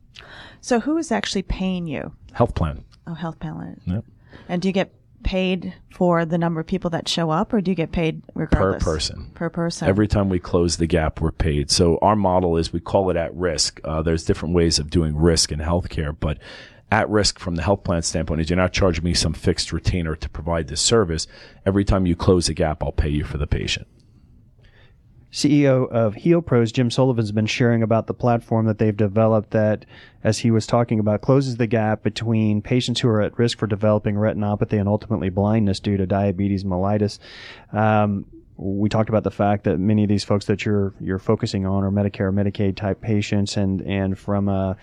So who is actually paying you? Health plan. Oh, health plan. Yep. And do you get paid for the number of people that show up, or do you get paid regardless? Per person. Per person. Every time we close the gap, we're paid. So our model is we call it at risk. Uh, there's different ways of doing risk in healthcare, but at risk from the health plan standpoint is you're not charging me some fixed retainer to provide this service. Every time you close a gap, I'll pay you for the patient. CEO of HealPros, Jim Sullivan's been sharing about the platform that they've developed that, as he was talking about, closes the gap between patients who are at risk for developing retinopathy and ultimately blindness due to diabetes mellitus. Um, we talked about the fact that many of these folks that you're you're focusing on are Medicare, Medicaid type patients, and and from a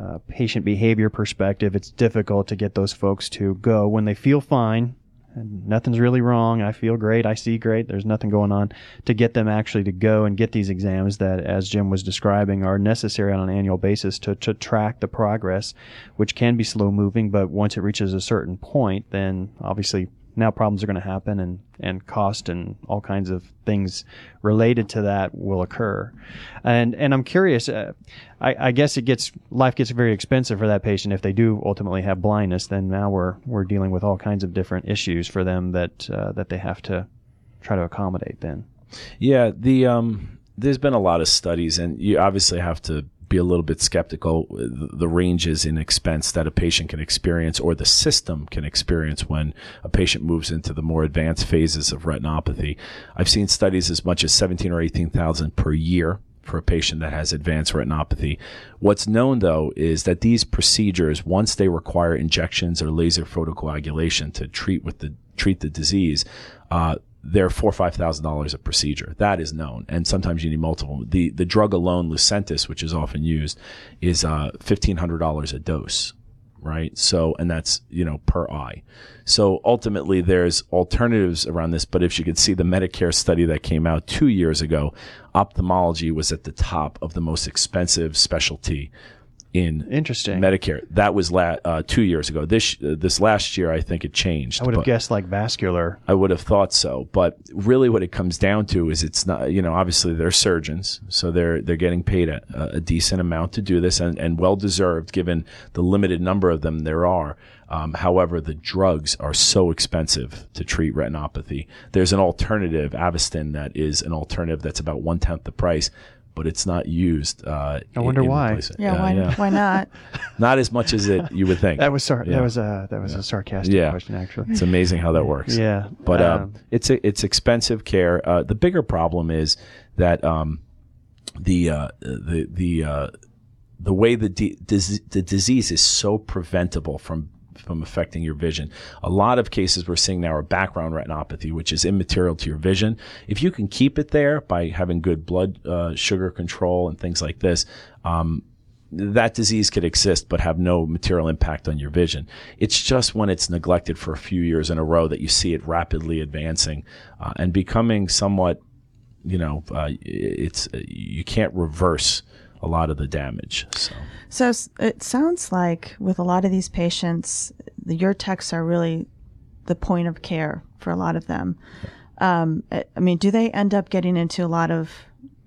uh, patient behavior perspective, it's difficult to get those folks to go when they feel fine nothing's really wrong. I feel great. I see great. There's nothing going on to get them actually to go and get these exams that, as Jim was describing, are necessary on an annual basis to, to track the progress, which can be slow moving, but once it reaches a certain point, then obviously now problems are going to happen and, and cost and all kinds of things related to that will occur. And, and I'm curious, uh, I, I guess it gets, life gets very expensive for that patient if they do ultimately have blindness, then now we're, we're dealing with all kinds of different issues for them that, uh, that they have to try to accommodate then. Yeah, the um, there's been a lot of studies, and you obviously have to be a little bit skeptical the ranges in expense that a patient can experience or the system can experience when a patient moves into the more advanced phases of retinopathy. I've seen studies as much as 17 or 18,000 per year for a patient that has advanced retinopathy. What's known though is that these procedures, once they require injections or laser photocoagulation to treat with the treat the disease, uh, they're four or five thousand dollars a procedure. That is known, and sometimes you need multiple. The the drug alone, Lucentis, which is often used, is uh, fifteen hundred dollars a dose, right? So, and that's you know per eye. So ultimately, there's alternatives around this. But if you could see the Medicare study that came out two years ago, ophthalmology was at the top of the most expensive specialty in Interesting. Medicare. That was la- uh, two years ago. This uh, this last year, I think it changed. I would have guessed like vascular. I would have thought so, but really, what it comes down to is it's not. You know, obviously they're surgeons, so they're they're getting paid a, a decent amount to do this, and, and well deserved given the limited number of them there are. Um, however, the drugs are so expensive to treat retinopathy. There's an alternative, Avastin, that is an alternative that's about one tenth the price, but it's not used. Uh, I wonder in why. replacement. Yeah, why, why not? Not as much as it you would think. That was sar- Yeah. that was a that was a sarcastic Yeah. question actually. It's amazing how that works. Yeah, but uh, um, it's a, it's expensive care. Uh, the bigger problem is that um, the uh, the the uh, the way the di- dis- the disease is so preventable from from affecting your vision. A lot of cases we're seeing now are background retinopathy, which is immaterial to your vision. If you can keep it there by having good blood uh, sugar control and things like this, um, that disease could exist but have no material impact on your vision. It's just when it's neglected for a few years in a row that you see it rapidly advancing uh, and becoming somewhat, you know, uh, it's you can't reverse a lot of the damage. So So it sounds like with a lot of these patients, the, your texts are really the point of care for a lot of them. Um, I I mean, do they end up getting into a lot of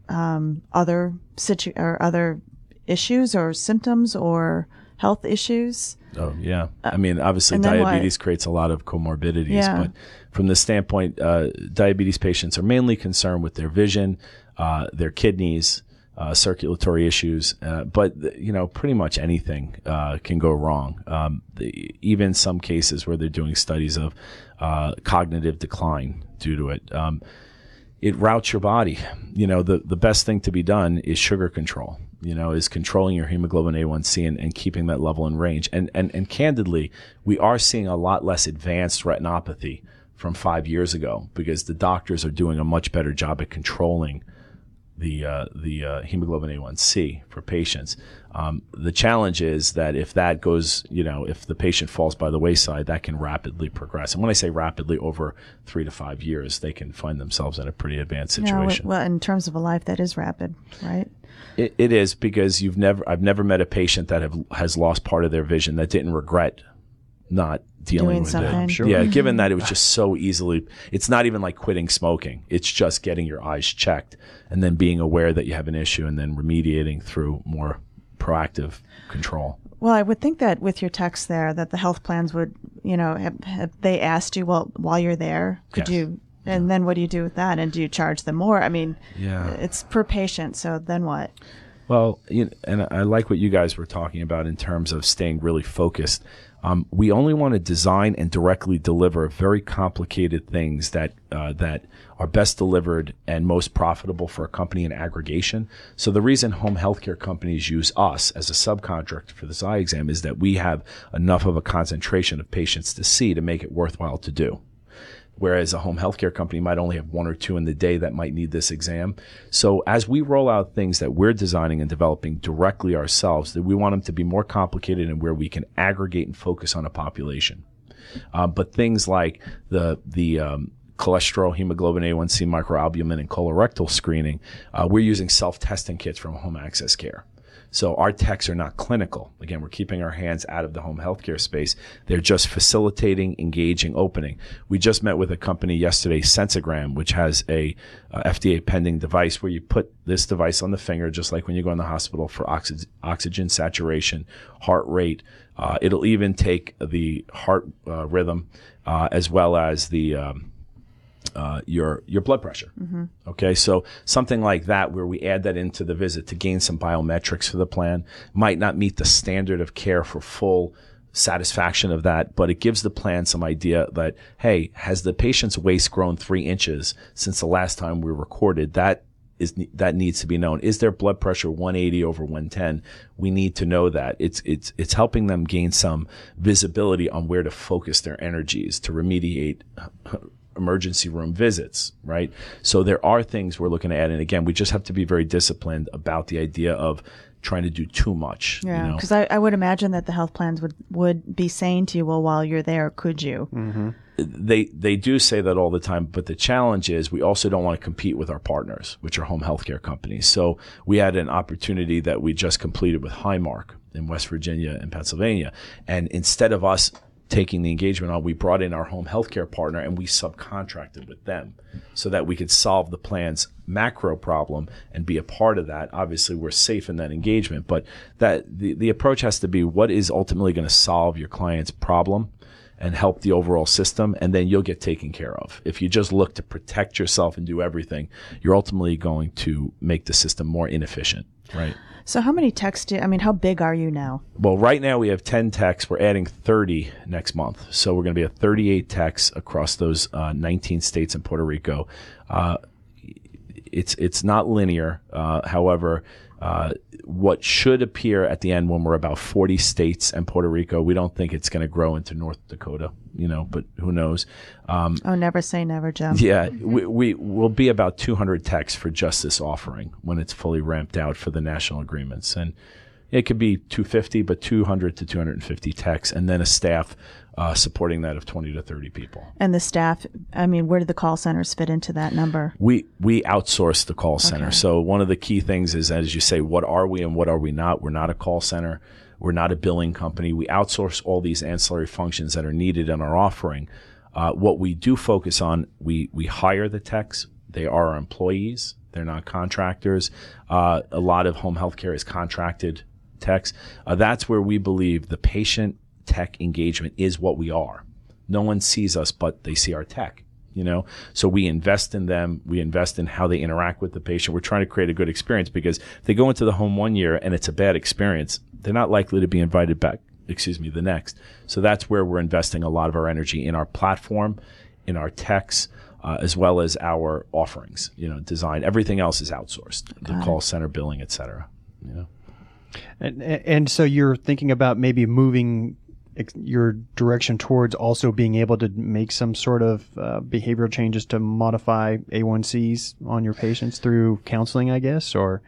um, other situ- or other issues or symptoms or health issues? Oh yeah, I mean obviously then what? diabetes creates a lot of comorbidities, Yeah. but from the standpoint, uh, diabetes patients are mainly concerned with their vision, uh, their kidneys, uh, circulatory issues, uh, but you know pretty much anything uh, can go wrong. Um, the, even some cases where they're doing studies of uh, cognitive decline due to it. Um, it routes your body. You know, the, the best thing to be done is sugar control, you know, is controlling your hemoglobin A1C and, and keeping that level in range. And, and, and candidly, we are seeing a lot less advanced retinopathy from five years ago because the doctors are doing a much better job at controlling the uh, the uh, hemoglobin A1C for patients. Um, the challenge is that if that goes, you know, if the patient falls by the wayside, that can rapidly progress. And when I say rapidly, over three to five years, they can find themselves in a pretty advanced Yeah, situation. well, in terms of a life, that is rapid, right? It, it is because you've never, I've never met a patient that have, has lost part of their vision that didn't regret not dealing Doing with something. it. Sure. Yeah, given mm-hmm. that it was just so easily, it's not even like quitting smoking. It's just getting your eyes checked and then being aware that you have an issue and then remediating through more proactive control. Well, I would think that with your text there, that the health plans would, you know, have, have they asked you, well, while you're there, could Yes. you, and then what do you do with that? And do you charge them more? I mean, Yeah. it's per patient, so then what? Well, you know, and I like what you guys were talking about in terms of staying really focused. Um, we only want to design and directly deliver very complicated things that uh, that are best delivered and most profitable for a company in aggregation. So the reason home healthcare companies use us as a subcontractor for this eye exam is that we have enough of a concentration of patients to see to make it worthwhile to do whereas a home healthcare company might only have one or two in the day that might need this exam. So as we roll out things that we're designing and developing directly ourselves, that we want them to be more complicated and where we can aggregate and focus on a population. Uh, but things like the the um, cholesterol, hemoglobin A1C, microalbumin, and colorectal screening, uh, we're using self-testing kits from Home Access Care. So our techs are not clinical. Again, we're keeping our hands out of the home healthcare space. They're just facilitating, engaging, opening. We just met with a company yesterday, Sensogram, which has a uh, FDA pending device where you put this device on the finger, just like when you go in the hospital for oxy- oxygen saturation, heart rate. Uh, it'll even take the heart uh, rhythm uh, as well as the um, uh, your your blood pressure. Okay, so something like that, where we add that into the visit to gain some biometrics for the plan, might not meet the standard of care for full satisfaction of that, but it gives the plan some idea that hey, has the patient's waist grown three inches since the last time we recorded? That is that needs to be known. Is their blood pressure 180 over 110? We need to know that. It's it's it's helping them gain some visibility on where to focus their energies to remediate emergency room visits, right? So there are things we're looking at, and again, we just have to be very disciplined about the idea of trying to do too much. Yeah, you know? because I, I would imagine that the health plans would, would be saying to you, well, while you're there, could you? Mm-hmm. they they do say that all the time, but the challenge is we also don't want to compete with our partners, which are home healthcare companies. So we had an opportunity that we just completed with Highmark, in West Virginia and Pennsylvania. And instead of us taking the engagement on, we brought in our home healthcare partner and we subcontracted with them so that we could solve the plan's macro problem and be a part of that. Obviously, we're safe in that engagement, but that the, the approach has to be what is ultimately going to solve your client's problem and help the overall system, and then you'll get taken care of. If you just look to protect yourself and do everything, you're ultimately going to make the system more inefficient, right? So how many techs do I mean how big are you now? Well, right now we have 10 techs. We're adding 30 next month. So we're going to be at 38 techs across those uh, 19 states and Puerto Rico. Uh, it's it's not linear. Uh, however, uh, what should appear at the end when we're about 40 states and Puerto Rico, we don't think it's going to grow into North Dakota, you know, but who knows? Um, oh, never say never, Joe. Yeah, we, we will be about 200 techs for just this offering when it's fully ramped out for the national agreements. And it could be 250, but 200 to 250 techs, and then a staff uh, supporting that of 20 to 30 people. And the staff, I mean, where do the call centers fit into that number? We we outsource the call center. Okay. So one of the key things is, as you say, what are we and what are we not? We're not a call center. We're not a billing company. We outsource all these ancillary functions that are needed in our offering. Uh, what we do focus on, we we hire the techs. They are our employees. They're not contractors. Uh, a lot of home health care is contracted techs. Uh, that's where we believe the patient tech engagement is what we are. No one sees us, but they see our tech. You know, so we invest in them. We invest in how they interact with the patient. We're trying to create a good experience because if they go into the home one year and it's a bad experience, they're not likely to be invited back. Excuse me, the next. So that's where we're investing a lot of our energy in our platform, in our techs, uh, as well as our offerings. You know, design. Everything else is outsourced. Got the call center, billing, et cetera. You know. And, and so you're thinking about maybe moving your direction towards also being able to make some sort of uh, behavioral changes to modify A1Cs on your patients through counseling, I guess, or?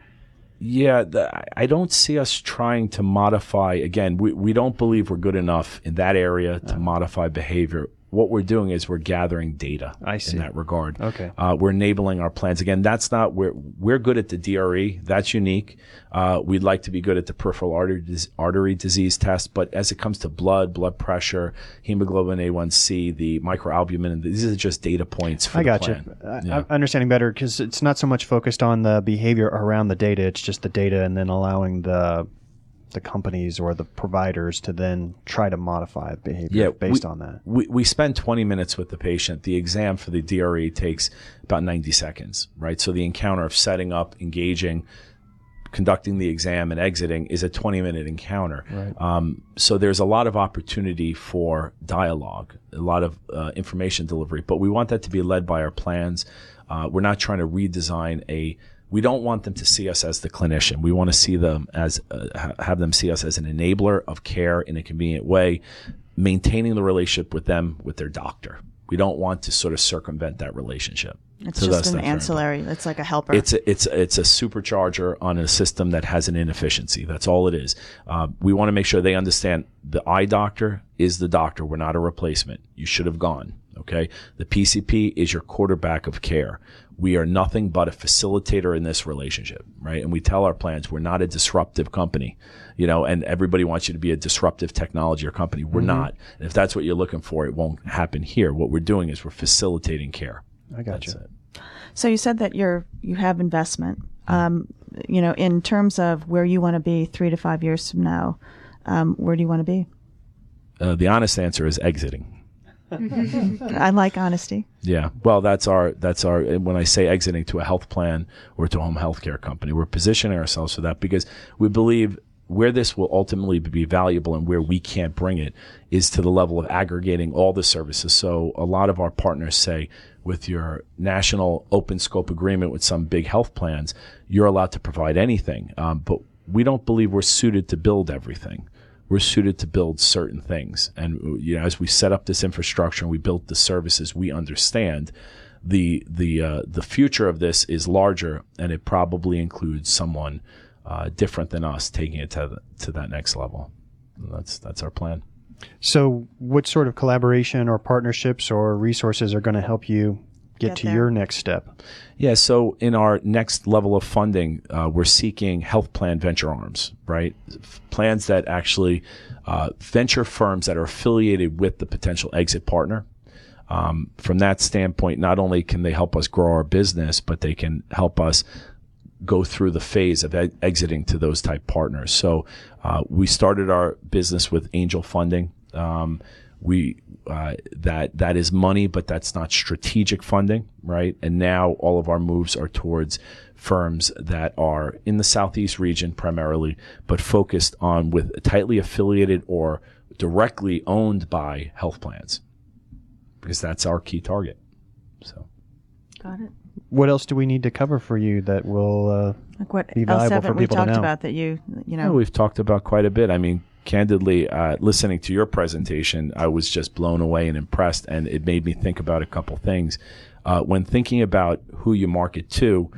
Yeah, the, I don't see us trying to modify. Again, we, we don't believe we're good enough in that area to uh. modify behavior what we're doing is we're gathering data I see. in that regard. Okay. Uh, we're enabling our plans. Again, that's not where we're good at the DRE. That's unique. Uh, we'd like to be good at the peripheral artery, artery disease test, but as it comes to blood, blood pressure, hemoglobin A1C, the microalbumin, these are just data points for I got you. Yeah. I'm understanding better because it's not so much focused on the behavior around the data. It's just the data and then allowing the the companies or the providers to then try to modify behavior yeah, based we, on that. We, we spend 20 minutes with the patient. The exam for the DRE takes about 90 seconds, right? So the encounter of setting up, engaging, conducting the exam and exiting is a 20 minute encounter. Right. Um, so there's a lot of opportunity for dialogue, a lot of uh, information delivery, but we want that to be led by our plans. Uh, we're not trying to redesign a we don't want them to see us as the clinician. We want to see them as uh, have them see us as an enabler of care in a convenient way, maintaining the relationship with them with their doctor. We don't want to sort of circumvent that relationship. It's so just an ancillary. It's like a helper. It's a, it's it's a supercharger on a system that has an inefficiency. That's all it is. Uh, we want to make sure they understand the eye doctor is the doctor. We're not a replacement. You should have gone. Okay. The PCP is your quarterback of care we are nothing but a facilitator in this relationship, right? And we tell our plans we're not a disruptive company, you know, and everybody wants you to be a disruptive technology or company. We're mm-hmm. not. And if that's what you're looking for, it won't happen here. What we're doing is we're facilitating care. I got that's you. It. So you said that you're you have investment. Um, you know, in terms of where you want to be three to five years from now, um, where do you want to be? Uh, the honest answer is exiting. I like honesty. Yeah. Well, that's our that's our when I say exiting to a health plan or to a home health care company, we're positioning ourselves for that because we believe where this will ultimately be valuable and where we can't bring it is to the level of aggregating all the services. So a lot of our partners say with your national open scope agreement with some big health plans, you're allowed to provide anything. Um, but we don't believe we're suited to build everything we're suited to build certain things. And you know, as we set up this infrastructure and we built the services, we understand the the uh, the future of this is larger, and it probably includes someone uh, different than us taking it to the, to that next level. And that's that's our plan. So, what sort of collaboration or partnerships or resources are going to help you get, get to there? your next step? Yeah, so in our next level of funding, uh, we're seeking health plan venture arms, right? F- Plans that actually uh, venture firms that are affiliated with the potential exit partner. Um, from that standpoint, not only can they help us grow our business, but they can help us go through the phase of e- exiting to those type partners. So uh, we started our business with angel funding. Um, we uh, that that is money, but that's not strategic funding, right? And now all of our moves are towards firms that are in the southeast region primarily, but focused on with tightly affiliated or directly owned by health plans, because that's our key target. So. Got it. What else do we need to cover for you that will? Uh, Like what Be else valuable haven't for we people to talked know. about that you you know Yeah, we've talked about quite a bit. I mean, candidly, uh, listening to your presentation, I was just blown away and impressed, and it made me think about a couple things. Uh, when thinking about who you market to,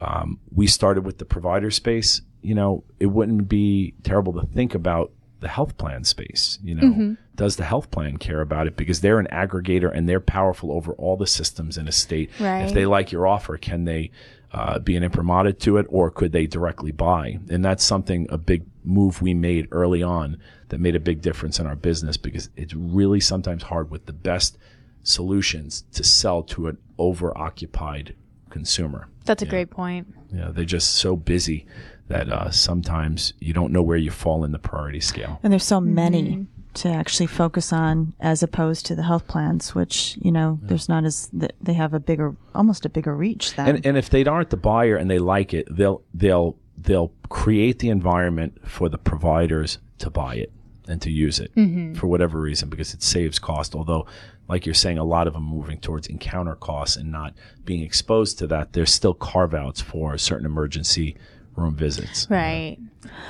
um, we started with the provider space. You know, it wouldn't be terrible to think about the health plan space. You know, does the health plan care about it? Because they're an aggregator and they're powerful over all the systems in a state. If they like your offer, can they uh, be an imprimatur to it, or could they directly buy? And that's something a big move we made early on that made a big difference in our business because it's really sometimes hard with the best solutions to sell to an over-occupied consumer. That's a great point. Yeah, they're just so busy that uh, sometimes you don't know where you fall in the priority scale. and there's so many to actually focus on as opposed to the health plans which you know there's not as they have a bigger almost a bigger reach than and and if they aren't the buyer and they like it, they'll they'll they'll create the environment for the providers to buy it and to use it for whatever reason because it saves cost. Although, like you're saying, a lot of them moving towards encounter costs and not being exposed to that. There's still carve outs for certain emergency room visits. Right.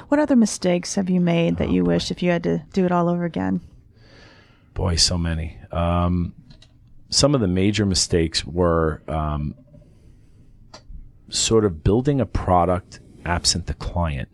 what other mistakes have you made that you wish if you had to do it all over again Boy, so many. Um, some of the major mistakes were um, sort of building a product absent the client,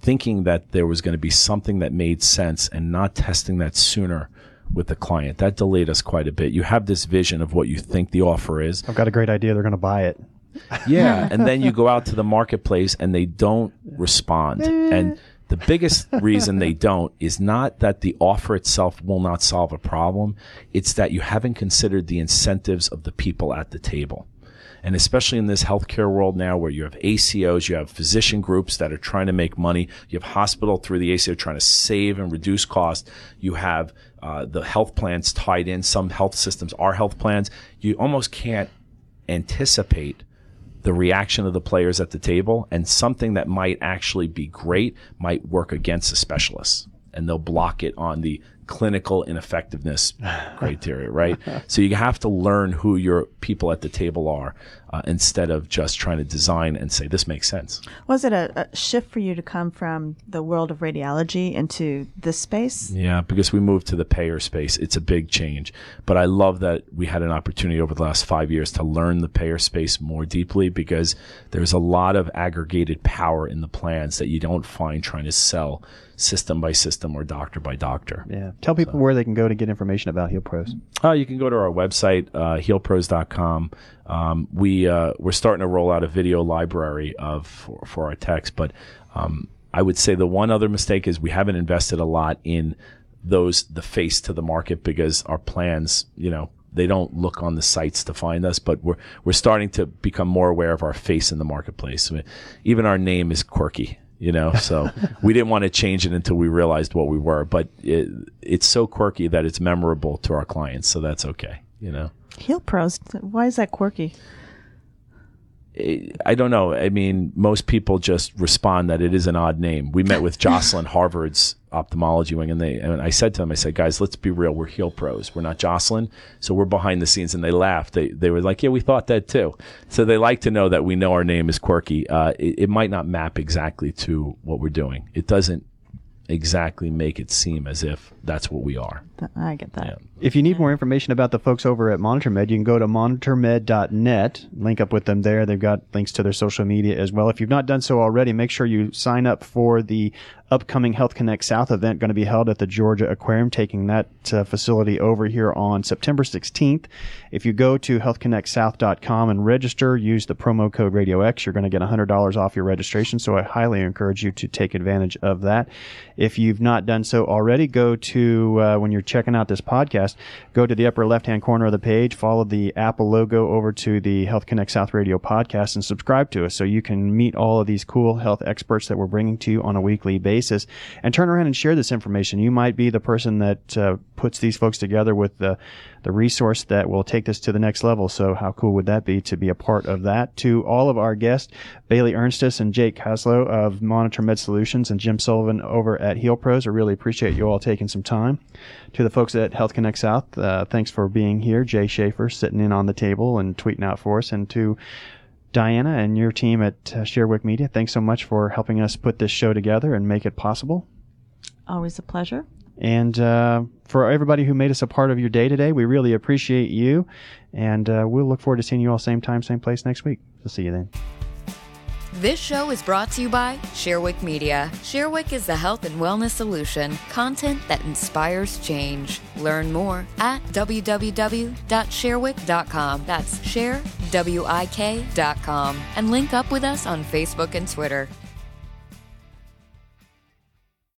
thinking that there was going to be something that made sense and not testing that sooner with the client. That delayed us quite a bit. You have this vision of what you think the offer is. I've got a great idea. They're going to buy it. Yeah. and then you go out to the marketplace and they don't respond. Eh. And the biggest reason they don't is not that the offer itself will not solve a problem. It's that you haven't considered the incentives of the people at the table. And especially in this healthcare world now where you have ACOs, you have physician groups that are trying to make money. You have hospital through the ACO trying to save and reduce cost. You have uh, the health plans tied in. Some health systems are health plans. You almost can't anticipate the reaction of the players at the table and something that might actually be great might work against the specialists and they'll block it on the clinical ineffectiveness criteria, right? So you have to learn who your people at the table are uh, instead of just trying to design and say this makes sense. was it a, a shift for you to come from the world of radiology into this space Yeah, because we moved to the payer space. It's a big change. But I love that we had an opportunity over the last five years to learn the payer space more deeply because there's a lot of aggregated power in the plans that you don't find trying to sell system by system or doctor by doctor. Yeah. Tell people where they can go to get information about HealPros. Uh, you can go to our website, uh, healpros.com. Um, we, uh, we're starting to roll out a video library of for, for our text, but um, I would say the one other mistake is we haven't invested a lot in those, the face to the market because our plans, you know, they don't look on the sites to find us, but we're, we're starting to become more aware of our face in the marketplace. I mean, even our name is quirky you know? So we didn't want to change it until we realized what we were but it, it's so quirky that it's memorable to our clients so that's okay you know? HealPros why is that quirky i don't know. I mean most people just respond that it is an odd name. We met with Joslin harvard's ophthalmology wing and they and i said to them i said guys let's be real. We're HealPros. We're not jocelyn. So we're behind the scenes. And they laughed. They, they were like yeah we thought that too. So they like to know that we know our name is quirky. Uh, it, it might not map exactly to what we're doing. It doesn't exactly make it seem as if that's what we are. I get that. Yeah. If you need more information about the folks over at MonitorMed, you can go to monitormed.net, link up with them there. They've got links to their social media as well. If you've not done so already, make sure you sign up for the upcoming Health Connect South event going to be held at the Georgia Aquarium, taking that uh, facility over here on September 16th. If you go to healthconnectsouth.com and register, use the promo code Radio X, you're going to get $100 off your registration. So I highly encourage you to take advantage of that. If you've not done so already, go to, uh, when you're checking out this podcast, go to the upper left hand corner of the page, follow the Apple logo over to the Health Connect South Radio podcast and subscribe to us so you can meet all of these cool health experts that we're bringing to you on a weekly basis and turn around and share this information. You might be the person that uh, puts these folks together with the, the resource that will take this to the next level. So how cool would that be to be a part of that? To all of our guests, Bailey Ernstis and Jake Kaslow of Monitor Med Solutions and Jim Sullivan over at HealPros. I really appreciate you all taking some time. To the folks at Health Connect South, uh, thanks for being here. Jay Schaefer sitting in on the table and tweeting out for us. And to Diana and your team at uh, Media, thanks so much for helping us put this show together and make it possible. Always a pleasure. And uh, for everybody who made us a part of your day today, we really appreciate you. And uh, we'll look forward to seeing you all same time, same place next week. We'll see you then. This show is brought to you by ShareWIK Media. ShareWIK is the health and wellness solution, content that inspires change. Learn more at www.sharewik.com. That's share, W I K.com. And link up with us on Facebook and Twitter.